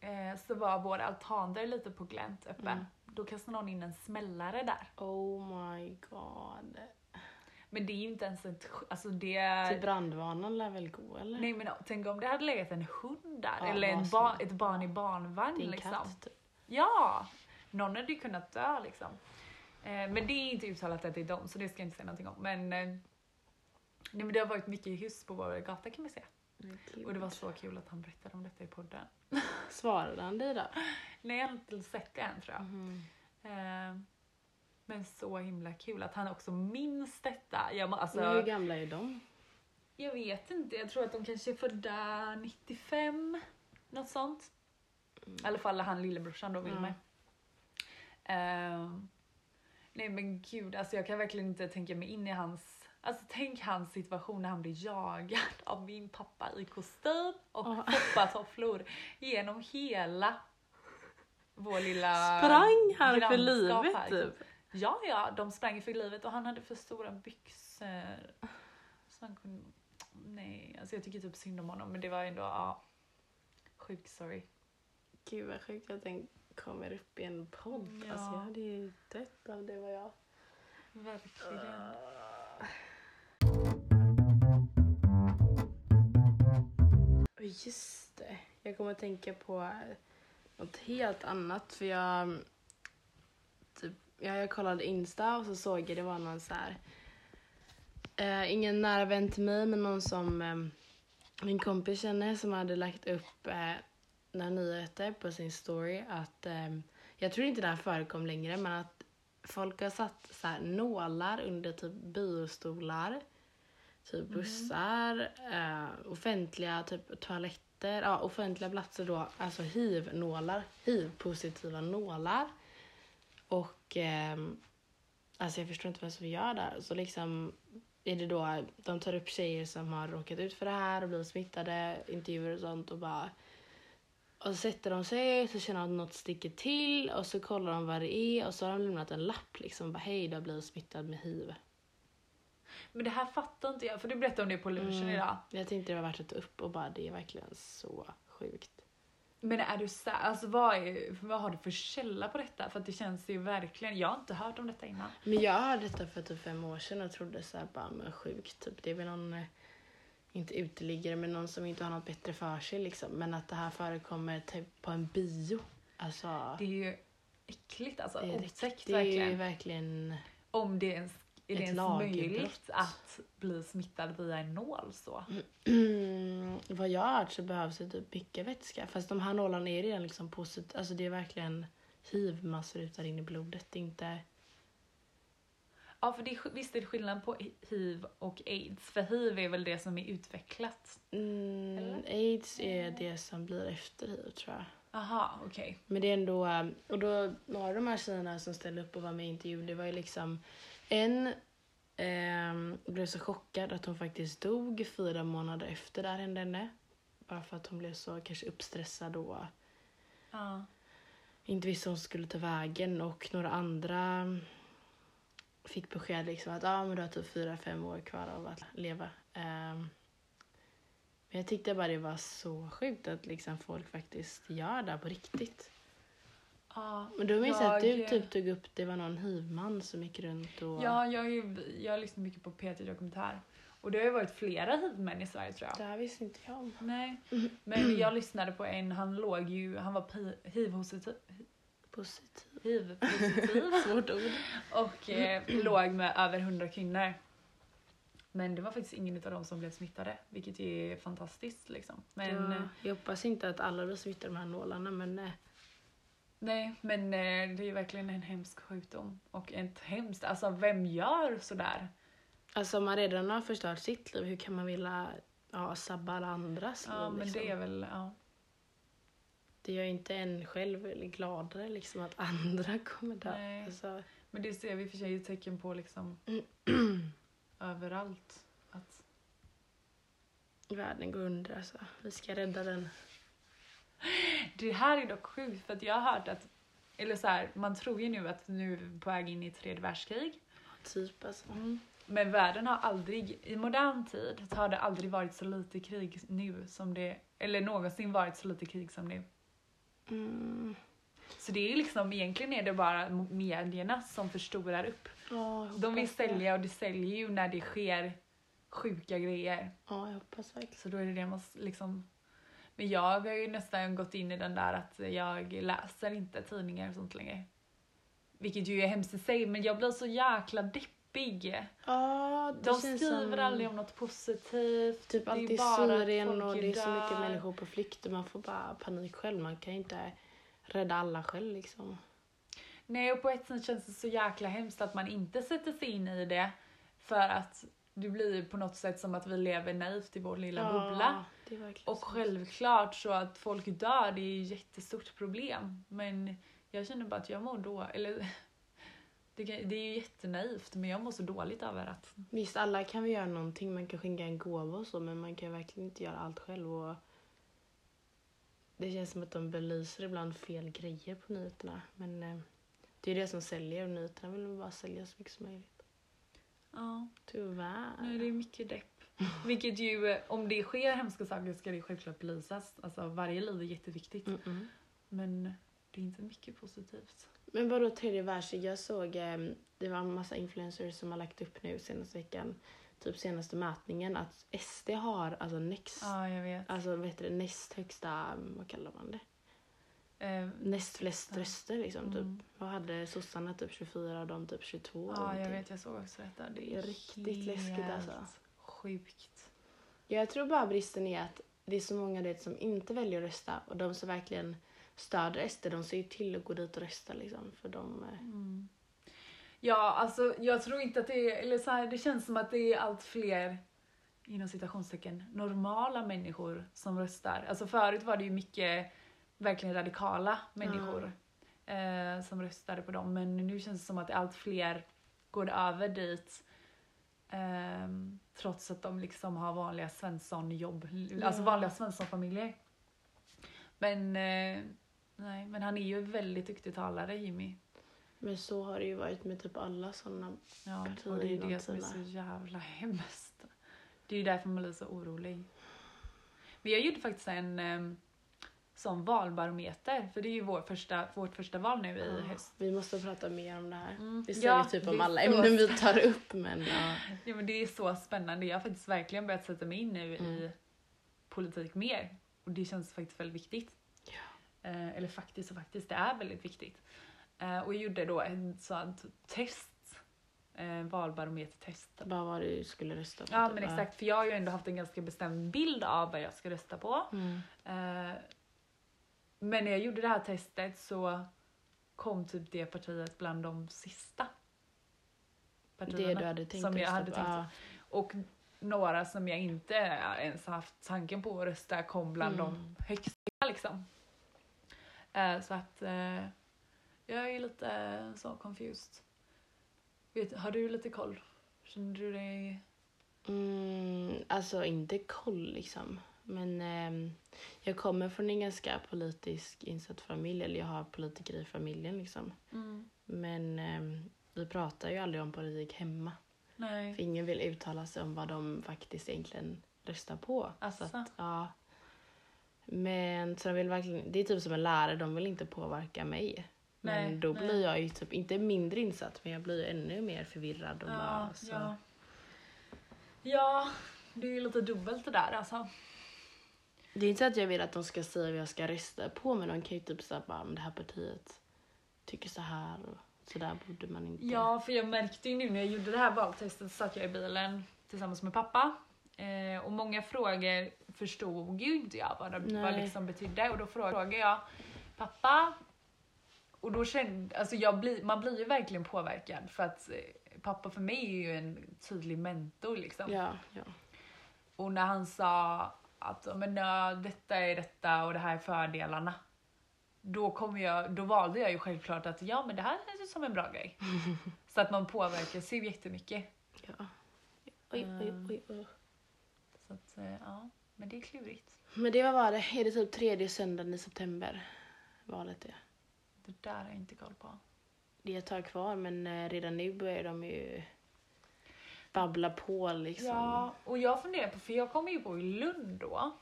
[SPEAKER 1] Eh, så var vår altandörr lite på glänt öppen.
[SPEAKER 2] Mm.
[SPEAKER 1] Då kastade någon in en smällare där.
[SPEAKER 2] Oh my god.
[SPEAKER 1] Men det är ju inte ens ett... Alltså det...
[SPEAKER 2] Till brandvarnaren lär väl gå eller?
[SPEAKER 1] Nej men tänk om det hade legat en hund där.
[SPEAKER 2] Ja,
[SPEAKER 1] eller en ba- ett barn i barnvagn
[SPEAKER 2] Din
[SPEAKER 1] liksom.
[SPEAKER 2] katt typ.
[SPEAKER 1] Ja! Någon hade ju kunnat dö liksom. Eh, men det är inte uttalat att det är dem så det ska jag inte säga någonting om. Men, eh, nej, men det har varit mycket hyss på vår gata kan vi säga. Och det var så kul att han berättade om detta i podden.
[SPEAKER 2] Svarade han dig då?
[SPEAKER 1] Nej jag har inte sett det än tror jag.
[SPEAKER 2] Mhm.
[SPEAKER 1] Eh, men så himla kul att han också minns detta. Jag,
[SPEAKER 2] Men hur
[SPEAKER 1] alltså,
[SPEAKER 2] gamla är de?
[SPEAKER 1] jag vet inte, jag tror att de kanske är födda 95. Något sånt. I alla fall han lillebrorsan då, Wilmer. Eh, nej men gud, alltså jag kan verkligen inte tänka mig in i hans Alltså tänk hans situation när han blir jagad av min pappa i kostym och foppatofflor genom hela vår lilla
[SPEAKER 2] Sprang han för livet
[SPEAKER 1] här.
[SPEAKER 2] typ?
[SPEAKER 1] Ja, ja, de sprang för livet och han hade för stora byxor. Så han kunde... Nej, alltså jag tycker typ synd om honom men det var ändå, ja. Sjuk story.
[SPEAKER 2] Gud vad sjukt att den kommer upp i en podd.
[SPEAKER 1] Ja.
[SPEAKER 2] Alltså jag hade ju dött av det var jag.
[SPEAKER 1] Verkligen.
[SPEAKER 2] Och Just det. Jag kommer att tänka på något helt annat för jag typ, ja, jag kollade Insta och så såg jag det var någon så här eh, ingen nära vän till mig men någon som eh, min kompis känner som hade lagt upp eh, några nyheter på sin story att eh, jag tror inte det här förekom längre men att folk har satt så här nålar under typ biostolar typ bussar, eh, offentliga typ toaletter, ja offentliga platser då, alltså hiv-nålar, hiv-positiva nålar. Och ehm, alltså jag förstår inte vad som gör där. Så liksom är det då, de tar upp tjejer som har råkat ut för det här och blivit smittade, intervjuer och sånt och bara och så sätter de sig, så känner de att något sticker till och så kollar de vad det är och så har de lämnat en lapp liksom, bara hej du har blivit smittad med hiv.
[SPEAKER 1] Men det här fattar inte jag, för du berättade om det på lunchen
[SPEAKER 2] Mm.
[SPEAKER 1] idag.
[SPEAKER 2] Jag tänkte det var värt att ta upp och bara det är verkligen så sjukt.
[SPEAKER 1] Men är du sä- alltså vad, är, vad har du för källa på detta? För att det känns ju verkligen, jag har inte hört om detta innan.
[SPEAKER 2] Men jag hörde detta för typ fem år sedan och trodde så här bara men sjukt typ. Det är väl någon, eh, inte uteliggare men någon som inte har något bättre för sig liksom. Men att det här förekommer typ på en bio. Alltså.
[SPEAKER 1] Det är ju äckligt alltså,
[SPEAKER 2] det är,
[SPEAKER 1] otäckt
[SPEAKER 2] det är
[SPEAKER 1] verkligen.
[SPEAKER 2] verkligen
[SPEAKER 1] Om det ens, är det ens möjligt att bli smittad via en nål så.
[SPEAKER 2] vad jag har hört så behövs det typ mycket vätska. Fast de här nålarna är redan liksom positivt. Alltså det är verkligen hiv man sprutar in i blodet. Det är inte...
[SPEAKER 1] Ja för det är, visst är det skillnad på hiv och aids. För hiv är väl det som är utvecklat.
[SPEAKER 2] Mm, aids är det som blir efter hiv tror jag.
[SPEAKER 1] Aha, okej.
[SPEAKER 2] Men det är ändå, eh, och då några av de här tjejerna som ställde upp och var med i intervjun, det var ju liksom en ehm, blev så chockad att hon faktiskt dog fyra månader efter det här hände henne. Bara för att hon blev så kanske uppstressad och
[SPEAKER 1] Ja.
[SPEAKER 2] inte visste hon skulle ta vägen och några andra fick besked liksom att ah, men du har typ fyra, fem år kvar av att leva. Ehm, men jag tyckte bara det var så sjukt att liksom folk faktiskt gör det på riktigt.
[SPEAKER 1] Ja,
[SPEAKER 2] Men du minns att du
[SPEAKER 1] jag-
[SPEAKER 2] typ tog upp det var någon hivman som gick runt och...
[SPEAKER 1] Ja, jag, jag lyssnar mycket på P3 Dokumentär. Och det har ju varit flera hivmän i Sverige tror jag.
[SPEAKER 2] Det här visste inte jag om.
[SPEAKER 1] Nej, men jag lyssnade på en, han låg ju, han var hiv-positiv,
[SPEAKER 2] Positiv.
[SPEAKER 1] hiv-positiv
[SPEAKER 2] Svårt ord.
[SPEAKER 1] och eh, låg med över 100 kvinnor. Men det var faktiskt ingen av dem som blev smittade, vilket är fantastiskt liksom. Men
[SPEAKER 2] ja, jag hoppas inte att alla blir smittade av de här nålarna men eh,
[SPEAKER 1] Nej, men eh, det är verkligen en hemsk sjukdom. Och ett hemskt, alltså vem gör sådär?
[SPEAKER 2] Alltså om man redan har förstört sitt liv, hur kan man vilja ja, sabba andras
[SPEAKER 1] Ja,
[SPEAKER 2] liv?
[SPEAKER 1] men
[SPEAKER 2] liksom?
[SPEAKER 1] det är väl, ja.
[SPEAKER 2] Det gör inte en själv gladare liksom att andra kommer dö.
[SPEAKER 1] Nej.
[SPEAKER 2] Alltså,
[SPEAKER 1] Men det ser vi för sig tecken på liksom överallt. Att,
[SPEAKER 2] världen går under alltså. Vi ska rädda den.
[SPEAKER 1] det här är dock sjukt för att jag har hört att, eller så här, man tror ju nu att nu är vi på väg in i tredje världskrig.
[SPEAKER 2] Typ alltså.
[SPEAKER 1] Men världen har aldrig, i modern tid har det aldrig varit så lite krig nu som det, eller någonsin varit så lite krig som nu.
[SPEAKER 2] Mm.
[SPEAKER 1] Så det är liksom, egentligen är det bara medierna som förstorar upp.
[SPEAKER 2] Jag
[SPEAKER 1] De vill sälja och det säljer ju när det sker sjuka grejer.
[SPEAKER 2] Ja, jag hoppas verkligen.
[SPEAKER 1] Så då är det det man liksom... Men jag har ju nästan gått in i den där att jag läser inte tidningar och sånt längre. Vilket ju är hemskt i sig, men jag blir så jäkla deppig.
[SPEAKER 2] Ja, det
[SPEAKER 1] De skriver
[SPEAKER 2] som...
[SPEAKER 1] aldrig om något positivt.
[SPEAKER 2] Typ allt i Syrien och det är så mycket människor på flykt och man får bara panik själv. Man kan ju inte rädda alla själv liksom.
[SPEAKER 1] Nej, och på ett sätt känns det så jäkla hemskt att man inte sätter sig in i det. För att det blir på något sätt som att vi lever naivt i vår lilla bubbla.
[SPEAKER 2] är verkligen
[SPEAKER 1] Och självklart så att folk dör, det är ju ett jättestort problem. Men jag känner bara att jag mår då, eller det, kan- det är ju jättenaivt men jag mår så dåligt över att
[SPEAKER 2] Visst, alla kan vi göra någonting. Man kan skänka en gåva och så, men man kan verkligen inte göra allt själv. Och det känns som att de belyser ibland fel grejer på nyheterna. Men eh, det är det som säljer och nyheterna vill bara sälja så mycket som möjligt.
[SPEAKER 1] ja,
[SPEAKER 2] Tyvärr.
[SPEAKER 1] nej, det är mycket depp. Vilket ju, eh, om det sker hemska saker ska det självklart belysas. Alltså varje liv är jätteviktigt.
[SPEAKER 2] Mm-mm.
[SPEAKER 1] Men det är inte mycket positivt.
[SPEAKER 2] Men vadå tredje världskrig? Jag såg, eh, det var en massa influencers som har lagt upp nu senaste veckan, typ senaste mätningen, att SD har alltså next,
[SPEAKER 1] Ja, jag vet.
[SPEAKER 2] alltså heter det, näst högsta, vad kallar man det?
[SPEAKER 1] Eh,
[SPEAKER 2] Näst flest
[SPEAKER 1] Ja.
[SPEAKER 2] röster liksom.
[SPEAKER 1] Mm.
[SPEAKER 2] Typ. Vad hade sossarna typ 24 och de typ 22? eller
[SPEAKER 1] ja, jag vet. Jag såg också detta. Det
[SPEAKER 2] Det
[SPEAKER 1] är
[SPEAKER 2] riktigt läskigt, alltså.
[SPEAKER 1] Sjukt.
[SPEAKER 2] Jag tror bara bristen är att det är så många det, som inte väljer att rösta och de som verkligen stöder SD, de ser ju till att gå dit och rösta liksom. För de, eh,
[SPEAKER 1] Mm. Ja, alltså jag tror inte att det är, eller så här, det känns som att det är allt fler inom citationstecken normala människor som röstar. Alltså förut var det ju mycket verkligen radikala människor eh, som röstade på dem men nu känns det som att allt fler går över dit ehm, trots att de liksom har vanliga svenssonjobb, alltså
[SPEAKER 2] Ja.
[SPEAKER 1] vanliga svenssonfamiljer. Men eh, nej, men han är ju en väldigt duktig talare Jimmy.
[SPEAKER 2] men så har det ju varit med typ alla sådana.
[SPEAKER 1] Ja,
[SPEAKER 2] partier
[SPEAKER 1] och det är ju det som är så jävla hemskt. Det är ju därför man blir så orolig. Men jag gjorde faktiskt en um, sån valbarometer, för det är ju vår första, vårt första val nu i höst.
[SPEAKER 2] Vi måste prata mer om det här.
[SPEAKER 1] Mm.
[SPEAKER 2] Vi säger
[SPEAKER 1] Ja,
[SPEAKER 2] typ om alla ämnen vi tar upp men ja.
[SPEAKER 1] Ja, men det är så spännande. Jag har faktiskt verkligen börjat sätta mig in nu i
[SPEAKER 2] Mm.
[SPEAKER 1] politik mer. Och det känns faktiskt väldigt viktigt. Eh, eller faktiskt och faktiskt, det är väldigt viktigt. Eh, och jag gjorde då ett sånt test. Eh, valbarometertest.
[SPEAKER 2] Bara vad du skulle rösta på.
[SPEAKER 1] Ja
[SPEAKER 2] typ,
[SPEAKER 1] men exakt, för jag har ju ändå haft en ganska bestämd bild av vad jag ska rösta på.
[SPEAKER 2] Mm.
[SPEAKER 1] Eh, men när jag gjorde det här testet så kom typ det partiet bland de sista partierna.
[SPEAKER 2] Det du hade tänkt
[SPEAKER 1] som jag hade tänkt.
[SPEAKER 2] Ja.
[SPEAKER 1] Och några som jag inte ens haft tanken på att rösta kom bland
[SPEAKER 2] Mm.
[SPEAKER 1] de högsta liksom. Eh, så att eh, jag är lite så confused. Vet, har du lite koll? Känner du dig...
[SPEAKER 2] Mm, alltså inte koll liksom. Men ehm, jag kommer från en ganska politisk insatt familj. Eller jag har politiker i familjen liksom. Men ehm, vi pratar ju aldrig om politik hemma.
[SPEAKER 1] Nej.
[SPEAKER 2] För ingen vill uttala sig om vad de faktiskt egentligen röstar på.
[SPEAKER 1] Asså?
[SPEAKER 2] Så att, ja. Men så de vill verkligen, det är typ som en lärare, de vill inte påverka mig. Men
[SPEAKER 1] Nej,
[SPEAKER 2] då
[SPEAKER 1] nej.
[SPEAKER 2] blir jag ju typ, inte mindre insatt, men jag blir ju ännu mer förvirrad. Och
[SPEAKER 1] Ja,
[SPEAKER 2] bara, så.
[SPEAKER 1] ja. ja, det är ju lite dubbelt det där alltså.
[SPEAKER 2] Det är inte så att jag vill att de ska säga vad jag ska rösta på, men de kan ju typ säga bara om det här partiet tycker så här och så där borde man inte.
[SPEAKER 1] Ja, för jag märkte ju nu när jag gjorde det här valtestet så satt jag i bilen tillsammans med pappa. Eh, och många frågor förstod ju inte jag vad det vad liksom betydde. Och då frågade jag pappa, och då kände, alltså jag blir, man blir ju verkligen påverkad för att eh, pappa för mig är ju en tydlig mentor liksom.
[SPEAKER 2] Ja, ja.
[SPEAKER 1] Och när han sa att "Ja, men, ja, detta är detta och det här är fördelarna. Då, kom jag, då valde jag ju självklart att ja men det här känns som en bra grej. Så att man påverkas ju jättemycket.
[SPEAKER 2] ja. Oj, oj, oj, oj.
[SPEAKER 1] Så att, eh, ja, men det är klurigt.
[SPEAKER 2] Men det, vad var det? Är det typ tredje söndagen i september? Valet är.
[SPEAKER 1] Det där har jag inte koll på.
[SPEAKER 2] Det är ett tag kvar men eh, redan nu börjar de ju babbla på liksom.
[SPEAKER 1] Ja, och jag funderar på, för jag kommer ju bo i Lund då.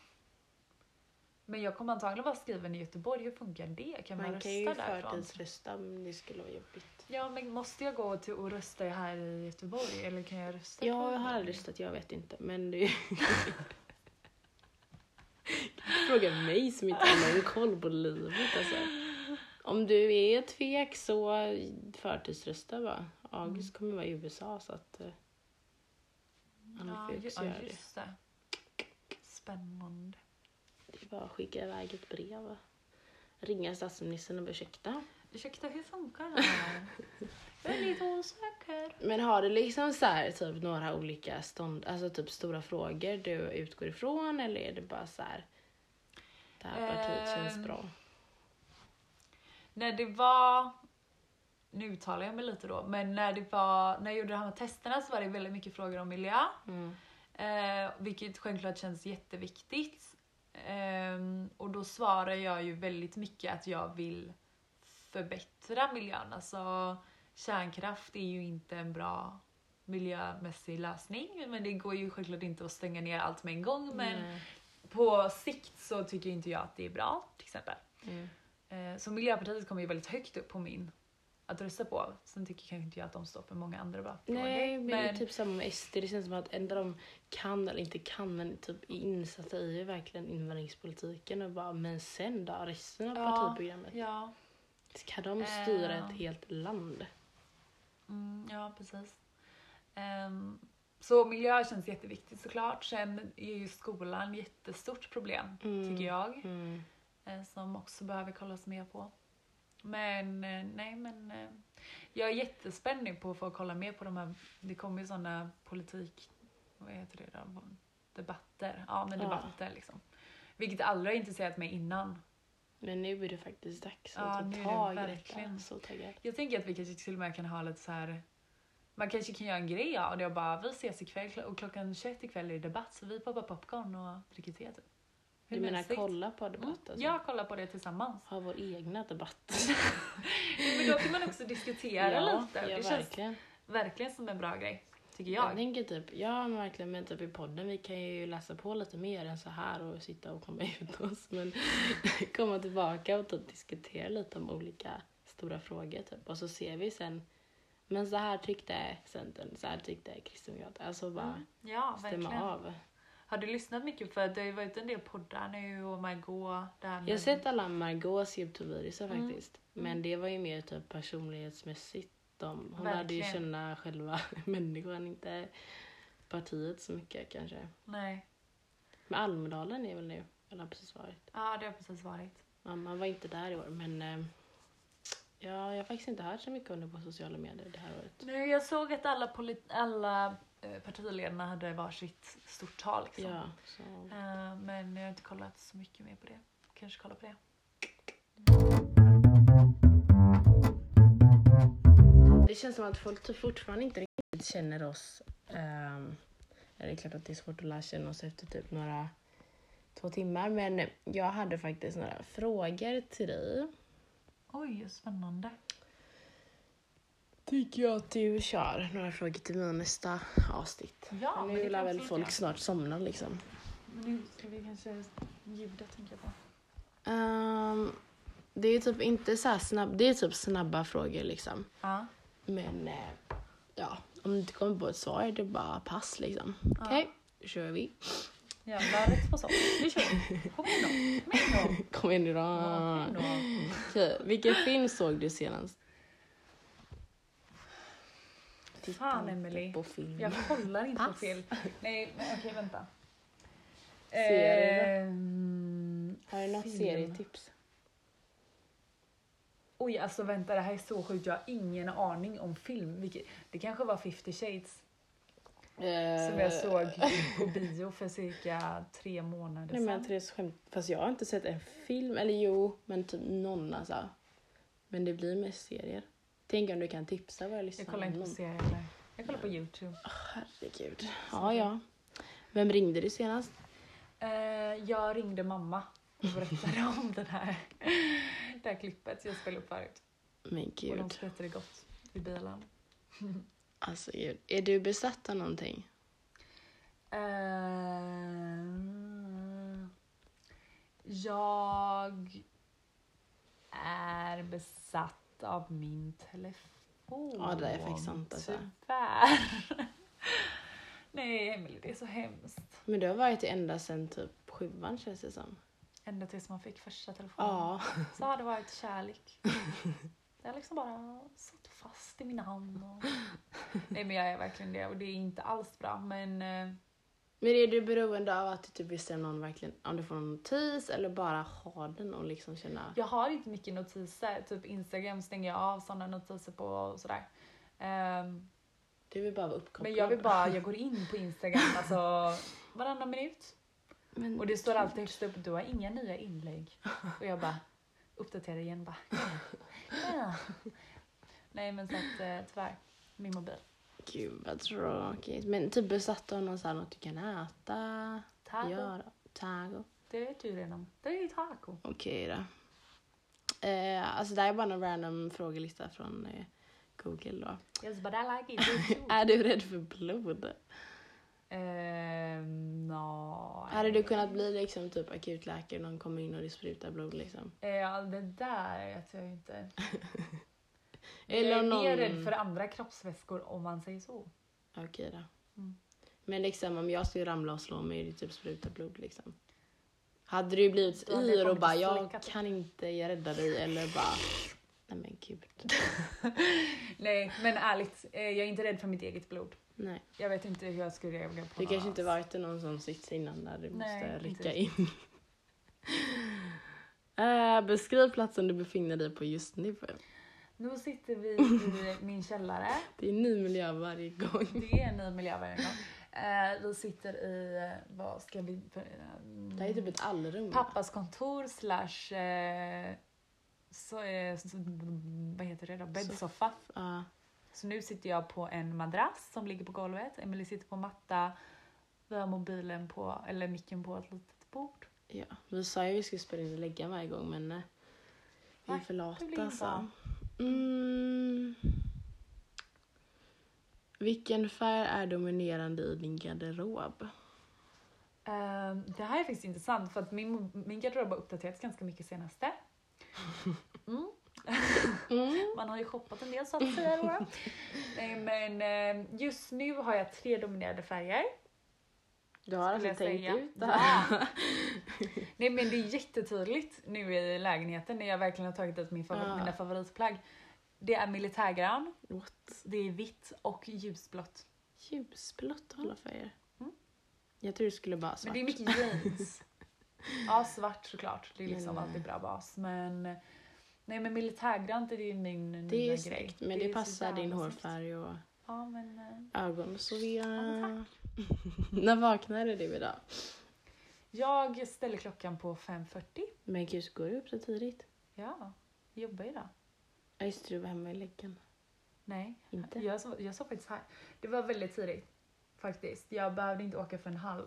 [SPEAKER 1] Men jag kommer antagligen vara skriven i Göteborg. Hur funkar det? Kan man,
[SPEAKER 2] Man
[SPEAKER 1] rösta
[SPEAKER 2] kan ju
[SPEAKER 1] därifrån?
[SPEAKER 2] förtidsrösta om det skulle vara jobbigt.
[SPEAKER 1] Ja, men måste jag gå till och rösta här i Göteborg eller kan jag rösta?
[SPEAKER 2] Ja, jag har aldrig röstat, jag vet inte. Men det Fråga mig som inte har någon koll på livet alltså. Om du är tvek så förtidsrösta bara. August kommer vara i USA så att eh, han
[SPEAKER 1] Ja,
[SPEAKER 2] ju
[SPEAKER 1] ja,
[SPEAKER 2] göra det.
[SPEAKER 1] det. Spännande.
[SPEAKER 2] Det är bara att skicka iväg ett brev. va? Ringa statsministern och ursäkta.
[SPEAKER 1] Ursäkta, hur funkar det här? jag är lite osäker.
[SPEAKER 2] Men har du liksom så här, typ några olika stånd, alltså typ stora frågor du utgår ifrån eller är det bara så här det här partiet känns
[SPEAKER 1] Ehm,
[SPEAKER 2] bra?
[SPEAKER 1] När det var, nu uttalar jag mig lite då, men när det var, när jag gjorde de här testerna så var det väldigt mycket frågor om miljö.
[SPEAKER 2] Mm.
[SPEAKER 1] Eh, vilket självklart känns jätteviktigt. Ehm, och då svarar jag ju väldigt mycket att jag vill förbättra miljön. Alltså kärnkraft är ju inte en bra miljömässig lösning. Men det går ju självklart inte att stänga ner allt med en gång. Men
[SPEAKER 2] Nej.
[SPEAKER 1] på sikt så tycker inte jag att det är bra till exempel.
[SPEAKER 2] Mm.
[SPEAKER 1] Eh, Så Miljöpartiet kommer ju väldigt högt upp på min att rösta på. Sen tycker kanske inte jag att de står för många andra bra frågor.
[SPEAKER 2] Nej, men
[SPEAKER 1] men
[SPEAKER 2] typ samma med SD. Det känns som att enda de kan eller inte kan men typ är insatta i verkligen invandringspolitiken och bara men sen då resten av
[SPEAKER 1] Ja.
[SPEAKER 2] partiprogrammet.
[SPEAKER 1] ja,
[SPEAKER 2] Ska de styra
[SPEAKER 1] Eh.
[SPEAKER 2] ett helt land?
[SPEAKER 1] mm, ja precis. Ehm, så miljö känns jätteviktigt såklart. Sen är ju skolan ett jättestort problem
[SPEAKER 2] Mm.
[SPEAKER 1] tycker jag.
[SPEAKER 2] Mm.
[SPEAKER 1] eh, Som också behöver kollas mer på. Men eh, nej men eh, jag är jättespännig på att få kolla mer på de här, det kommer ju sådana politik, vad heter det då? Debatter. Ja men
[SPEAKER 2] Ja.
[SPEAKER 1] debatter liksom. Vilket aldrig har intresserat mig innan.
[SPEAKER 2] Men nu är det faktiskt dags
[SPEAKER 1] Ja,
[SPEAKER 2] att
[SPEAKER 1] nu
[SPEAKER 2] ta tag i
[SPEAKER 1] verkligen.
[SPEAKER 2] detta. Så taggad.
[SPEAKER 1] Jag tänker att vi kanske till och med kan ha lite så här. Man kanske kan göra en grej av det och bara vi ses ikväll och klockan 21 ikväll är det debatt så vi poppar popcorn och dricker te typ. Hur
[SPEAKER 2] Du menar
[SPEAKER 1] mysigt?
[SPEAKER 2] kolla på debatt
[SPEAKER 1] Mm,
[SPEAKER 2] alltså?
[SPEAKER 1] Ja, kolla på det tillsammans.
[SPEAKER 2] Ha vår egna debatt.
[SPEAKER 1] Men då kan man också diskutera lite.
[SPEAKER 2] ja
[SPEAKER 1] det känns
[SPEAKER 2] verkligen.
[SPEAKER 1] verkligen som en bra grej. Tycker
[SPEAKER 2] Jag
[SPEAKER 1] jag.
[SPEAKER 2] tänker typ, ja men verkligen men typ i podden vi kan ju läsa på lite mer än så här och sitta och komma ut oss men komma tillbaka och typ diskutera lite om olika stora frågor typ och så ser vi sen men så här tyckte Centern, så här tyckte Kristdemokraterna. Alltså bara
[SPEAKER 1] Mm. Ja,
[SPEAKER 2] stämma
[SPEAKER 1] verkligen.
[SPEAKER 2] av.
[SPEAKER 1] Har du lyssnat mycket? För det har ju varit en del poddar nu och Margot.
[SPEAKER 2] Jag har sett alla Margaux Youtube-videos
[SPEAKER 1] Mm.
[SPEAKER 2] faktiskt. Men det var ju mer typ personlighetsmässigt. De, hon hade ju känna själva människan, inte partiet så mycket kanske.
[SPEAKER 1] Nej.
[SPEAKER 2] Men Almedalen är väl nu, eller har precis varit.
[SPEAKER 1] Ja, det har precis varit.
[SPEAKER 2] Mamma var inte där i år men eh, ja, jag har faktiskt inte hört så mycket om det på sociala medier det här året.
[SPEAKER 1] Nu, jag såg att alla, polit- alla eh, partiledarna hade varsitt stort tal. Liksom.
[SPEAKER 2] Ja, så.
[SPEAKER 1] Eh, men jag har inte kollat så mycket mer på det. Kanske kolla på det.
[SPEAKER 2] Det känns som att folk typ fortfarande inte riktigt känner oss. Um, det är klart att det är svårt att lära känna oss efter typ några två timmar men jag hade faktiskt några frågor till dig.
[SPEAKER 1] Oj, spännande.
[SPEAKER 2] Tycker jag att du kör några frågor till mig nästa avsnitt.
[SPEAKER 1] Ja,
[SPEAKER 2] Men nu lär väl folk snart somna liksom.
[SPEAKER 1] Men nu ska vi kanske ljudet tänka på.
[SPEAKER 2] Ehm, det är typ inte så snabb, det är typ snabba frågor liksom.
[SPEAKER 1] Ja.
[SPEAKER 2] Men eh, ja, om du inte kommer på ett svar är det bara pass liksom. Okej, då kör vi.
[SPEAKER 1] Jävlar, rätt på sak. Nu kör vi. Kom igen då. Kom igen
[SPEAKER 2] nu då.
[SPEAKER 1] Ja, då.
[SPEAKER 2] Okej, vilken film såg du senast? Titta
[SPEAKER 1] Fan, Emily.
[SPEAKER 2] På film.
[SPEAKER 1] Jag kollar inte på
[SPEAKER 2] Pass.
[SPEAKER 1] fel. Nej, men okej vänta.
[SPEAKER 2] Serie
[SPEAKER 1] Ehm,
[SPEAKER 2] Har du något
[SPEAKER 1] film.
[SPEAKER 2] serietips?
[SPEAKER 1] Oj, alltså vänta, det här är så sjukt. Jag har ingen aning om film. Vilket, det kanske var 50 shades
[SPEAKER 2] Eh,
[SPEAKER 1] som jag såg på bio för cirka tre månader
[SPEAKER 2] Nej men
[SPEAKER 1] sedan.
[SPEAKER 2] Therese skämt. Fast jag har inte sett en film. Eller jo, men typ någon alltså. Men det blir mest serier. Tänk om du kan tipsa vad jag lyssnar
[SPEAKER 1] Jag kollar inte på serier eller. Jag kollar på Youtube.
[SPEAKER 2] Herregud. Ja, ja. Vem ringde du senast?
[SPEAKER 1] Eh, jag ringde mamma och berättade om den här, det här klippet jag spelade upp förut.
[SPEAKER 2] Men
[SPEAKER 1] Och de
[SPEAKER 2] gud.
[SPEAKER 1] skrattade gott i bilen.
[SPEAKER 2] Alltså gud. Är du besatt av någonting?
[SPEAKER 1] Eh, jag är besatt av min telefon.
[SPEAKER 2] Ja, det är faktiskt sant, alltså.
[SPEAKER 1] Tyvärr. Nej, Emelie, det är så hemskt.
[SPEAKER 2] Men du har varit det ända sedan typ sjuan känns det som.
[SPEAKER 1] Ända tills man fick första telefonen.
[SPEAKER 2] Ja.
[SPEAKER 1] Så har det varit kärlek. Det har liksom bara satt fast i min hand. Och... Nej men jag är verkligen det och det är inte alls bra men eh,
[SPEAKER 2] Men är du beroende av att du typ om någon verkligen, om du får en notis eller bara ha den och liksom känna...
[SPEAKER 1] jag har inte mycket notiser. Typ Instagram stänger jag av sådana notiser på och sådär. Ehm,
[SPEAKER 2] Du vill bara vara uppkopplad.
[SPEAKER 1] men jag vill bara, jag går in på Instagram alltså varannan minut.
[SPEAKER 2] Men
[SPEAKER 1] Och det står alltid högst upp, du har inga nya inlägg. Och jag bara uppdaterar igen bara. Ja. Nej men så att eh, tyvärr, min mobil.
[SPEAKER 2] Gud vad tråkigt. Men typ besatt av någon sån här, något du kan äta,
[SPEAKER 1] Taco.
[SPEAKER 2] göra. Taco.
[SPEAKER 1] Det vet du redan. Det är ju taco.
[SPEAKER 2] Okej då. Eh, alltså det här är bara en random frågelista från eh, Google då.
[SPEAKER 1] Yes but I like it.
[SPEAKER 2] Är du rädd för blod?
[SPEAKER 1] Ehm, no.
[SPEAKER 2] Hade du kunnat bli liksom typ akutläkare någon kommer in och det sprutar blod liksom?
[SPEAKER 1] Ja, det där vet jag inte.
[SPEAKER 2] Eller
[SPEAKER 1] jag är
[SPEAKER 2] någon-
[SPEAKER 1] mer rädd för andra kroppsvätskor om man säger så.
[SPEAKER 2] Okej då.
[SPEAKER 1] Mm.
[SPEAKER 2] Men liksom om jag skulle ramla och slå mig och det typ spruta blod liksom. Hade du blivit yr och bara jag
[SPEAKER 1] slicka typ."
[SPEAKER 2] kan inte, jag räddar dig eller bara nej men gud.
[SPEAKER 1] Nej, men ärligt, eh, jag är inte rädd för mitt eget blod.
[SPEAKER 2] Nej.
[SPEAKER 1] Jag vet inte hur jag skulle reagera på
[SPEAKER 2] Du
[SPEAKER 1] någon
[SPEAKER 2] kanske inte varit i någon sån sits innan där du
[SPEAKER 1] Nej,
[SPEAKER 2] måste
[SPEAKER 1] inte
[SPEAKER 2] rycka in. Eh, beskriv platsen du befinner dig på just nu.
[SPEAKER 1] Nu sitter vi i min källare.
[SPEAKER 2] Det är en ny miljö varje gång.
[SPEAKER 1] Det är en ny miljö varje gång. Eh, vi sitter i, vad ska vi...
[SPEAKER 2] Det här är typ ett allrum.
[SPEAKER 1] Pappas kontor slash... Så, eh, så, vad heter det då? Bäddsoffa. Så nu sitter jag på en madrass som ligger på golvet. Emily sitter på matta. Vi har mobilen på, eller micken på ett litet bord.
[SPEAKER 2] ja. Vi sa ju att vi skulle spela in och lägga varje gång men eh, vi är för lata
[SPEAKER 1] blir inte
[SPEAKER 2] så.
[SPEAKER 1] av.
[SPEAKER 2] Mm. Vilken färg är dominerande i din garderob?
[SPEAKER 1] Ehm, det här är faktiskt intressant för att min, min garderob har uppdaterats ganska mycket senaste. Mm.
[SPEAKER 2] Mm.
[SPEAKER 1] Man har ju shoppat en del säga då. Nej men eh, just nu har jag tre dominerande färger.
[SPEAKER 2] Du har alltså tänkt
[SPEAKER 1] säga.
[SPEAKER 2] ut det här?
[SPEAKER 1] Ja. Nej men det är jättetydligt nu i lägenheten när jag verkligen har tagit ut min favor-
[SPEAKER 2] Ja.
[SPEAKER 1] mina favoritplagg. Det är militärgrön,
[SPEAKER 2] What?
[SPEAKER 1] det är vitt och ljusblått.
[SPEAKER 2] Ljusblått alla färger.
[SPEAKER 1] Mm.
[SPEAKER 2] Jag tror du skulle bara svart.
[SPEAKER 1] Men det är mycket jeans. ja svart såklart, det är liksom
[SPEAKER 2] Men,
[SPEAKER 1] alltid bra bas. Men nej men militärgrönt är ju min nya
[SPEAKER 2] det är snyggt men det,
[SPEAKER 1] så
[SPEAKER 2] passar din hårfärg och
[SPEAKER 1] Ja men eh,
[SPEAKER 2] ögon så vi...
[SPEAKER 1] Ja,
[SPEAKER 2] När vaknade du idag?
[SPEAKER 1] jag ställer klockan på 5.40.
[SPEAKER 2] Men gud, går du upp så tidigt?
[SPEAKER 1] Ja, jobbar idag.
[SPEAKER 2] Ja just det, du var hemma i läggen.
[SPEAKER 1] Nej,
[SPEAKER 2] Inte?
[SPEAKER 1] jag sov, jag sov faktiskt här. Det var väldigt tidigt faktiskt. Jag behövde inte åka för en halv.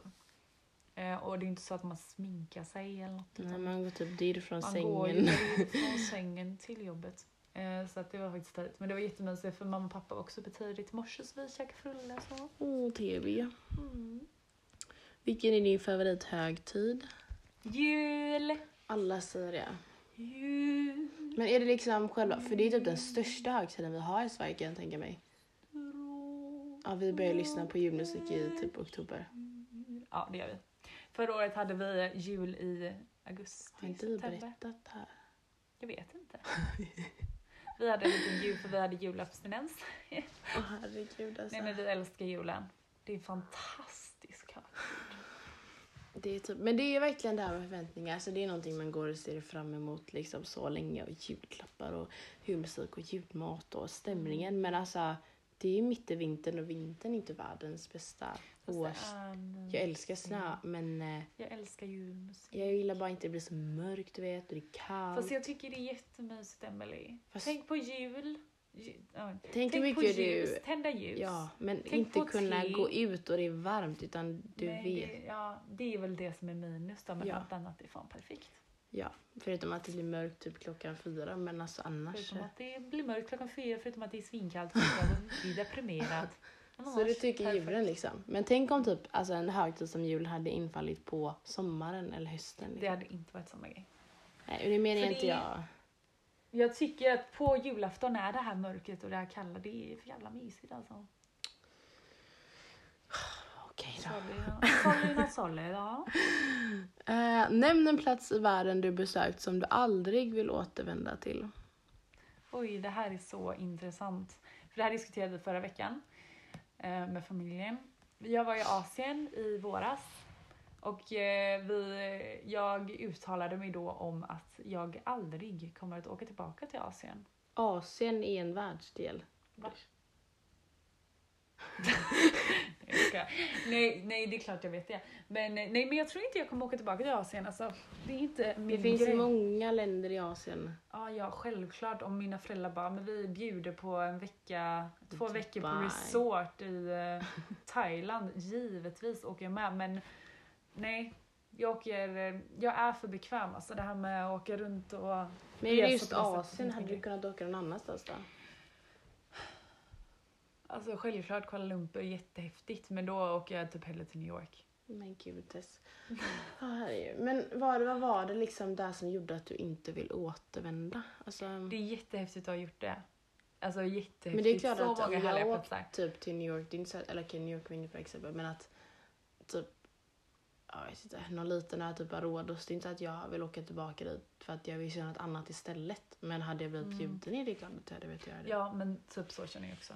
[SPEAKER 1] Eh, och det är inte så att man sminkar sig eller något.
[SPEAKER 2] Nej, man går typ dirr från
[SPEAKER 1] man går ju
[SPEAKER 2] sängen.
[SPEAKER 1] direkt från sängen till jobbet. Eh, så att det var faktiskt tidigt. Men det var jättemysigt för mamma och pappa var också uppe tidigt i morse så vi käkade frulle och så.
[SPEAKER 2] Åh, TV.
[SPEAKER 1] Mm.
[SPEAKER 2] Vilken är din favorithögtid?
[SPEAKER 1] Jul!
[SPEAKER 2] Alla säger det.
[SPEAKER 1] Jul!
[SPEAKER 2] Men är det liksom själva, för det är typ den största högtiden vi har i Sverige kan jag tänka mig. Ja, vi börjar lyssna på julmusik i typ oktober.
[SPEAKER 1] Ja, det gör vi. Förra året hade vi jul i augusti,
[SPEAKER 2] Har inte vi berättat det här?
[SPEAKER 1] Jag vet inte. Vi hade en liten jul för vi hade julabstinens.
[SPEAKER 2] Åh herregud alltså.
[SPEAKER 1] Nej men vi älskar julen. Det är fantastisk hög.
[SPEAKER 2] Det är typ, men det är verkligen det här med förväntningar. Alltså det är någonting man går och ser fram emot liksom så länge. Och julklappar och julmusik och julmat och stämningen. Men alltså det är ju mitt i vintern och vintern är inte världens bästa
[SPEAKER 1] Fast det
[SPEAKER 2] års...
[SPEAKER 1] är.
[SPEAKER 2] Jag älskar snö men eh,
[SPEAKER 1] Jag älskar julmusik.
[SPEAKER 2] jag gillar bara inte att det blir så mörkt du vet och det är kallt.
[SPEAKER 1] Fast jag tycker det är jättemysigt Emelie.
[SPEAKER 2] Fast-
[SPEAKER 1] Tänk på jul. Ju- ja.
[SPEAKER 2] Tänk hur
[SPEAKER 1] Tänk på
[SPEAKER 2] mycket
[SPEAKER 1] ljus,
[SPEAKER 2] du...
[SPEAKER 1] tända ljus.
[SPEAKER 2] Ja, men
[SPEAKER 1] Tänk
[SPEAKER 2] inte
[SPEAKER 1] på
[SPEAKER 2] kunna
[SPEAKER 1] te.
[SPEAKER 2] gå ut och det är varmt utan du
[SPEAKER 1] Nej,
[SPEAKER 2] vet.
[SPEAKER 1] Det, ja, det är väl det som är minus då, men
[SPEAKER 2] Ja.
[SPEAKER 1] allt annat är fan perfekt.
[SPEAKER 2] Ja, förutom att det blir mörkt typ klockan fyra men alltså annars.
[SPEAKER 1] Förutom att det blir mörkt klockan fyra, förutom att det är svinkallt, förutom att bli deprimerad. Men
[SPEAKER 2] Så det tycker julen liksom. Men tänk om typ alltså en högtid som jul hade infallit på sommaren eller hösten.
[SPEAKER 1] Det
[SPEAKER 2] Liksom.
[SPEAKER 1] hade inte varit samma grej.
[SPEAKER 2] Nej, det menar
[SPEAKER 1] För
[SPEAKER 2] inte
[SPEAKER 1] det-
[SPEAKER 2] jag.
[SPEAKER 1] Jag tycker att på julafton är det här mörkret och det här kalla, det är för jävla mysigt alltså.
[SPEAKER 2] Okej då.
[SPEAKER 1] Not sorry, ja.
[SPEAKER 2] Eh, nämn en plats i världen du besökt som du aldrig vill återvända till.
[SPEAKER 1] Oj, det här är så intressant. För det här diskuterade vi förra veckan med familjen. Jag var i Asien i våras och eh, vi, jag uttalade mig då om att jag aldrig kommer att åka tillbaka till Asien.
[SPEAKER 2] Asien är en världsdel.
[SPEAKER 1] Va? Nej, nej, det är klart jag vet det. Men, eh, nej, men jag tror inte jag kommer åka tillbaka till Asien. Alltså, det är inte min
[SPEAKER 2] Det finns
[SPEAKER 1] grej.
[SPEAKER 2] många länder i Asien.
[SPEAKER 1] Ja, ja, självklart. Om mina föräldrar bara, men vi bjuder på en vecka, två
[SPEAKER 2] Dubai.
[SPEAKER 1] veckor på resort i eh, Thailand. Givetvis åker jag med, men nej. Jag, åker, eh, jag är för bekväm. Alltså det här med att åka runt och...
[SPEAKER 2] Men
[SPEAKER 1] Resa
[SPEAKER 2] det just Asien? Hade du kunnat åka någon annanstans då?
[SPEAKER 1] Alltså självklart Kuala Lumpur jättehäftigt, men då åker jag typ hellre till New York.
[SPEAKER 2] Men gud Tess. Men vad, vad var det liksom där som gjorde att du inte vill återvända? Alltså,
[SPEAKER 1] Det är jättehäftigt att ha gjort det. Alltså jättehäftigt.
[SPEAKER 2] men det är klart
[SPEAKER 1] så
[SPEAKER 2] att om jag åkt typ till New York, så, eller okej New York inget bra exempel, men att typ jag vet inte, någon liten ö typ av Rhodos. Det är inte att jag vill åka tillbaka dit för att jag vill göra något annat istället. Men hade jag blivit
[SPEAKER 1] Mm.
[SPEAKER 2] bjuden är det klart att jag hade velat göra det.
[SPEAKER 1] Ja, men typ så känner jag också.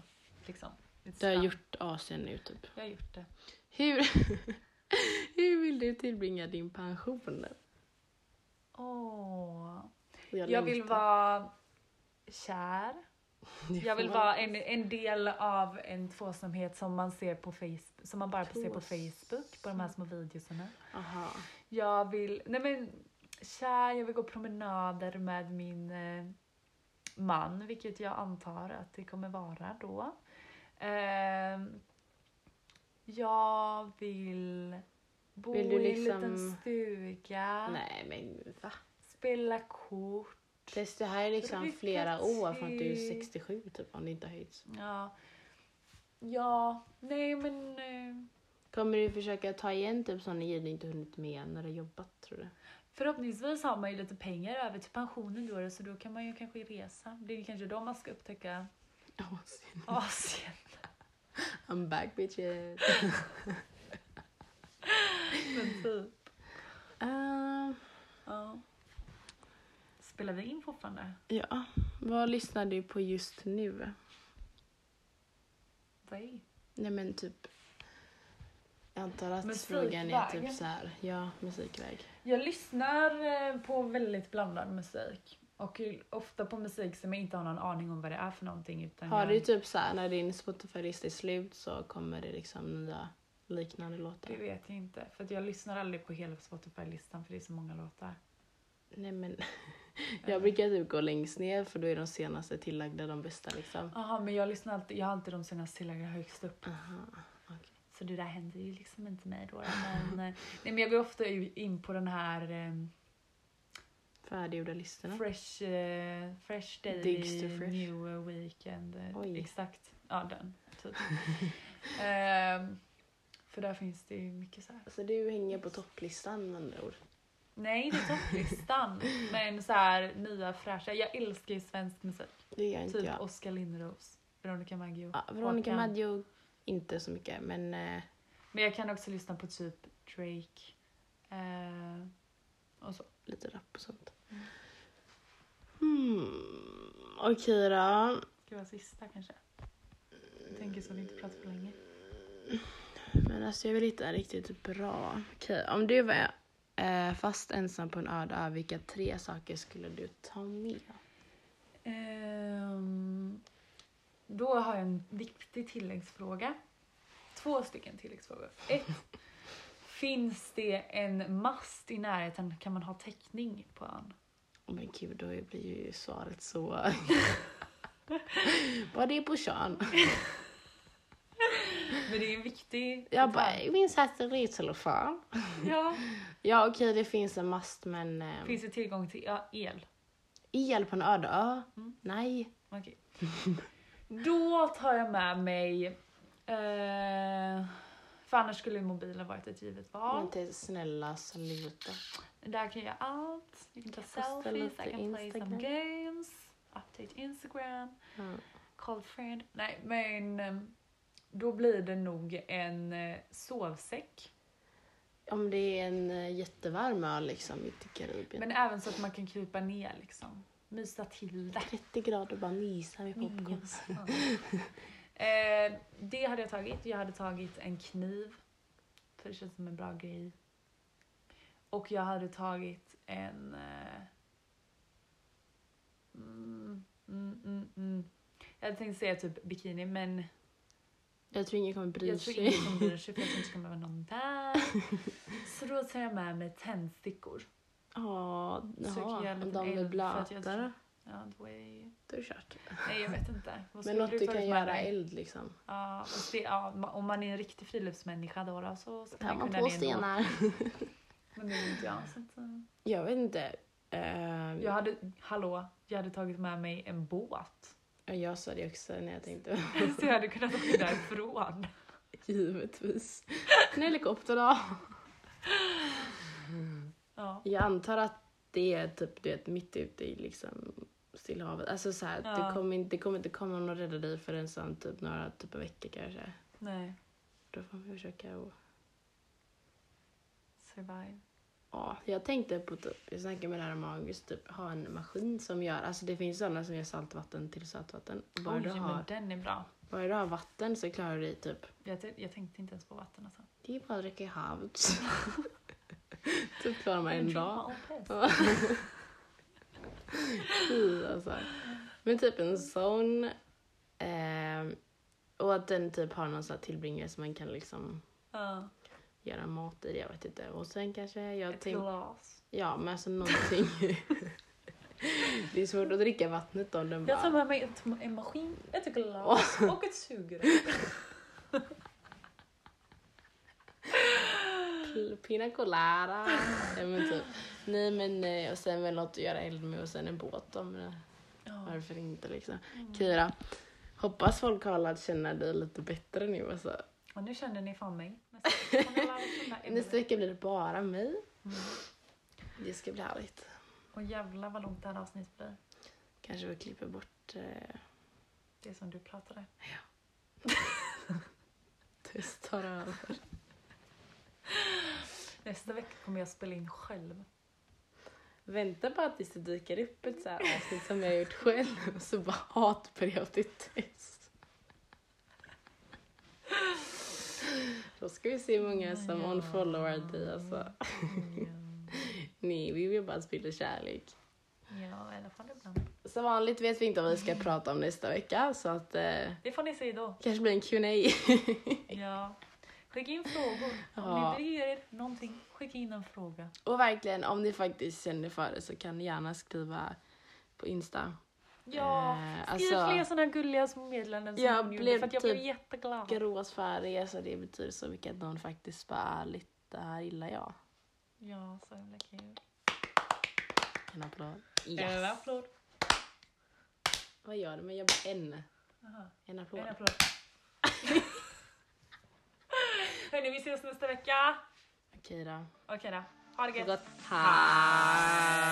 [SPEAKER 1] Liksom.
[SPEAKER 2] Du har gjort Asien nu typ.
[SPEAKER 1] Jag har gjort det.
[SPEAKER 2] Hur, hur vill du tillbringa din pension?
[SPEAKER 1] Åh. Jag vill
[SPEAKER 2] längtar.
[SPEAKER 1] vara kär. Jag vill vara en, en del av en tvåsamhet som man ser på Facebook, som man bara får se på
[SPEAKER 2] Tvås-
[SPEAKER 1] Facebook, på de här små videorna.
[SPEAKER 2] Aha.
[SPEAKER 1] Jag vill, nej men kär, jag vill gå promenader med min eh, man, vilket jag antar att det kommer vara då. Ehm, jag vill bo
[SPEAKER 2] Vill
[SPEAKER 1] i en
[SPEAKER 2] liksom-
[SPEAKER 1] liten stuga,
[SPEAKER 2] Nej men va?
[SPEAKER 1] spela kort.
[SPEAKER 2] Tess, det här är liksom
[SPEAKER 1] Dricka
[SPEAKER 2] flera år från att du är
[SPEAKER 1] te.
[SPEAKER 2] 67 typ om det inte har höjts.
[SPEAKER 1] Ja, ja nej men eh,
[SPEAKER 2] Kommer du försöka ta igen typ sådana grejer du inte hunnit med när du har jobbat tror du?
[SPEAKER 1] förhoppningsvis har man ju lite pengar över till pensionen då så då kan man ju kanske resa. Det är kanske då man ska upptäcka
[SPEAKER 2] Asien.
[SPEAKER 1] Asien.
[SPEAKER 2] I'm back bitches.
[SPEAKER 1] Men typ.
[SPEAKER 2] Uh,
[SPEAKER 1] Ja. Spelar vi in fortfarande?
[SPEAKER 2] ja, vad lyssnar du på just nu?
[SPEAKER 1] Nej.
[SPEAKER 2] Nej men typ. Jag antar att frågan är typ så här. Ja, musikväg.
[SPEAKER 1] Jag lyssnar eh, på väldigt blandad musik. Och ofta på musik som jag inte har någon aning om vad det är för någonting. Utan
[SPEAKER 2] Har
[SPEAKER 1] jag,
[SPEAKER 2] du typ så här när din Spotify-lista är slut så kommer det liksom nya liknande låtar?
[SPEAKER 1] Det vet jag inte. För att jag lyssnar aldrig på hela Spotify-listan för det är så många låtar.
[SPEAKER 2] Nej men. Jag brukar typ gå längst ner för då är de senaste tillagda de bästa liksom.
[SPEAKER 1] Jaha, men jag lyssnar alltid, jag har alltid de senaste tillagda högst upp.
[SPEAKER 2] Aha.
[SPEAKER 1] Så det där händer ju liksom inte mig då. Men, eh, nej, men jag går ofta in på den här eh,
[SPEAKER 2] Färdiggjorda listorna.
[SPEAKER 1] Fresh, eh, fresh Daily
[SPEAKER 2] Digs to Fresh.
[SPEAKER 1] New Weekend. eh,
[SPEAKER 2] Oj.
[SPEAKER 1] Exakt. Ja, den. Typ. Ehm, för där finns det ju mycket så här.
[SPEAKER 2] Så du hänger på topplistan med andra ord?
[SPEAKER 1] Nej, det är topplistan. men så här nya fräscha. Jag älskar ju svensk musik.
[SPEAKER 2] Det gör inte
[SPEAKER 1] Typ
[SPEAKER 2] jag.
[SPEAKER 1] Oskar Lindros, Veronica Maggio.
[SPEAKER 2] Ja, Veronica
[SPEAKER 1] Håkan.
[SPEAKER 2] Maggio inte så mycket men eh,
[SPEAKER 1] Men jag kan också lyssna på typ Drake. Eh, och så.
[SPEAKER 2] lite rap och sånt.
[SPEAKER 1] Mm.
[SPEAKER 2] Hmm. Okej då.
[SPEAKER 1] Ska vara sista kanske? Jag tänker så vi inte pratar för länge.
[SPEAKER 2] Men alltså jag vill hitta en riktigt bra. Okej, om du var eh, fast ensam på en öde ö, vilka tre saker skulle du ta med?
[SPEAKER 1] Ehm, då har jag en viktig tilläggsfråga. Två stycken tilläggsfrågor. Ett. Finns det en mast i närheten? Kan man ha täckning på ön?
[SPEAKER 2] Men gud, då blir ju svaret så... Var det på Sean?
[SPEAKER 1] Men det är en viktig...
[SPEAKER 2] Jag bara, min satellittelefon.
[SPEAKER 1] Ja.
[SPEAKER 2] Ja okej, det finns en mast men... Eh,
[SPEAKER 1] Finns det tillgång till ja, el?
[SPEAKER 2] el på en öde ö?
[SPEAKER 1] Mm.
[SPEAKER 2] Nej.
[SPEAKER 1] Okej. Då tar jag med mig... Eh, för annars skulle mobilen varit ett givet val.
[SPEAKER 2] Men till snälla sluta.
[SPEAKER 1] Där kan jag göra allt. Jag kan ta selfies, I can play some
[SPEAKER 2] Instagram.
[SPEAKER 1] games, update Instagram,
[SPEAKER 2] Ja.
[SPEAKER 1] call friend. Nej, men eh, då blir det nog en eh, sovsäck.
[SPEAKER 2] Om det är en eh, jättevarm ö liksom mitt i Karibien.
[SPEAKER 1] Men även så att man kan krypa ner liksom. Mysa till det.
[SPEAKER 2] 30 grader bara mysa med popcorn.
[SPEAKER 1] eh, det hade jag tagit. Jag hade tagit en kniv. För det känns som en bra grej. Och jag hade tagit en... Eh, mm, mm, mm, mm. Jag hade tänkt säga typ bikini men
[SPEAKER 2] Jag tror ingen kommer bry
[SPEAKER 1] jag tror
[SPEAKER 2] sig.
[SPEAKER 1] ingen kommer bry sig för jag tror inte det kommer vara någon där. Så då tar jag med mig tändstickor.
[SPEAKER 2] Ja,
[SPEAKER 1] jag lite
[SPEAKER 2] de är
[SPEAKER 1] eld Ja, då är...
[SPEAKER 2] Då är det kört.
[SPEAKER 1] Nej jag vet inte. Vad
[SPEAKER 2] Men
[SPEAKER 1] skulle
[SPEAKER 2] något du
[SPEAKER 1] tagit
[SPEAKER 2] kan
[SPEAKER 1] med
[SPEAKER 2] göra
[SPEAKER 1] dig?
[SPEAKER 2] eld liksom.
[SPEAKER 1] Ja, fast det, ja, ma- om man är en riktig friluftsmänniska då, då så ska
[SPEAKER 2] Tar
[SPEAKER 1] man
[SPEAKER 2] man
[SPEAKER 1] kunna
[SPEAKER 2] på
[SPEAKER 1] det ändå.
[SPEAKER 2] stenar.
[SPEAKER 1] Men det är inte jag. Så att, eh,
[SPEAKER 2] Jag vet inte. Eh,
[SPEAKER 1] jag hade, hallå, jag hade tagit med mig en båt.
[SPEAKER 2] ja, jag sa det också när jag tänkte.
[SPEAKER 1] Så jag hade kunnat åka därifrån.
[SPEAKER 2] Givetvis. En helikopter då.
[SPEAKER 1] Ja.
[SPEAKER 2] Jag antar att det är typ du vet, mitt ute i liksom Stilla havet. Alltså så här,
[SPEAKER 1] Ja.
[SPEAKER 2] det, kommer inte, det kommer inte komma någon och rädda dig förrän sån typ några typ av veckor kanske.
[SPEAKER 1] Nej,
[SPEAKER 2] Då får vi försöka och...
[SPEAKER 1] survive.
[SPEAKER 2] Ja, jag tänkte på typ, jag snackade med det här om August, typ ha en maskin som gör, alltså det finns sådana som gör saltvatten till sötvatten. Bara,
[SPEAKER 1] Oj,
[SPEAKER 2] du har,
[SPEAKER 1] men den är bra.
[SPEAKER 2] bara du har vatten så klarar du dig typ.
[SPEAKER 1] Jag, jag tänkte inte ens på vatten alltså.
[SPEAKER 2] Det är bara att dricka i havet. typ klarar man en dag. alltså. Men typ en sån. ehm, och att den typ har någon sån tillbringare som man kan liksom
[SPEAKER 1] Ja,
[SPEAKER 2] göra mat i. Jag vet inte. Och sen kanske jag
[SPEAKER 1] ett glas.
[SPEAKER 2] Ja, men alltså någonting. det är svårt att dricka vattnet om den
[SPEAKER 1] Jag tar
[SPEAKER 2] bara...
[SPEAKER 1] med mig ett, en maskin, ett glas och ett sugrör.
[SPEAKER 2] Pina colada. ja, men typ. Nej men eh, och sen väl något att göra eld med och sen en båt om det.
[SPEAKER 1] Ja.
[SPEAKER 2] Varför inte liksom. Kira, hoppas folk har lärt känna dig lite bättre nu alltså.
[SPEAKER 1] Och nu känner ni fan mig. Nästa vecka
[SPEAKER 2] blir det bara mig.
[SPEAKER 1] Mm.
[SPEAKER 2] Det ska bli härligt.
[SPEAKER 1] Och jävlar vad långt det här avsnittet blir.
[SPEAKER 2] Kanske vi klipper bort eh,
[SPEAKER 1] Det som du pratade.
[SPEAKER 2] testar över.
[SPEAKER 1] Nästa vecka kommer jag spela in själv.
[SPEAKER 2] Vänta bara tills det dyker upp ett så här avsnitt som jag har gjort själv. Så bara hatbrev till test. Då ska vi se hur många som unfollowar dig alltså. Nej, vi vill bara sprida kärlek.
[SPEAKER 1] Ja, i alla fall ibland.
[SPEAKER 2] Som vanligt vet vi inte vad vi ska prata om nästa vecka så att eh,
[SPEAKER 1] Det får ni se då.
[SPEAKER 2] kanske blir en Q&A.
[SPEAKER 1] Ja. Skicka in frågor. Om
[SPEAKER 2] Ja.
[SPEAKER 1] ni ge er någonting, skicka in en fråga.
[SPEAKER 2] Och verkligen, om ni faktiskt känner för det så kan ni gärna skriva på Insta.
[SPEAKER 1] Ja,
[SPEAKER 2] Eh,
[SPEAKER 1] skriv
[SPEAKER 2] alltså-
[SPEAKER 1] fler sådana gulliga små meddelanden som
[SPEAKER 2] Jag blev
[SPEAKER 1] för jag
[SPEAKER 2] typ
[SPEAKER 1] blev jätteglad.
[SPEAKER 2] Grås färg, så det betyder så mycket att någon faktiskt bara ärligt, det här gillar jag.
[SPEAKER 1] Ja, så himla kul.
[SPEAKER 2] En applåd.
[SPEAKER 1] En
[SPEAKER 2] Yes.
[SPEAKER 1] applåd.
[SPEAKER 2] Vad gör du? Men jag bara en.
[SPEAKER 1] Aha,
[SPEAKER 2] En applåd.
[SPEAKER 1] en applåd. Hörni, vi ses nästa vecka.
[SPEAKER 2] Okej då.
[SPEAKER 1] Okej då. Ha det gött.
[SPEAKER 2] Hej!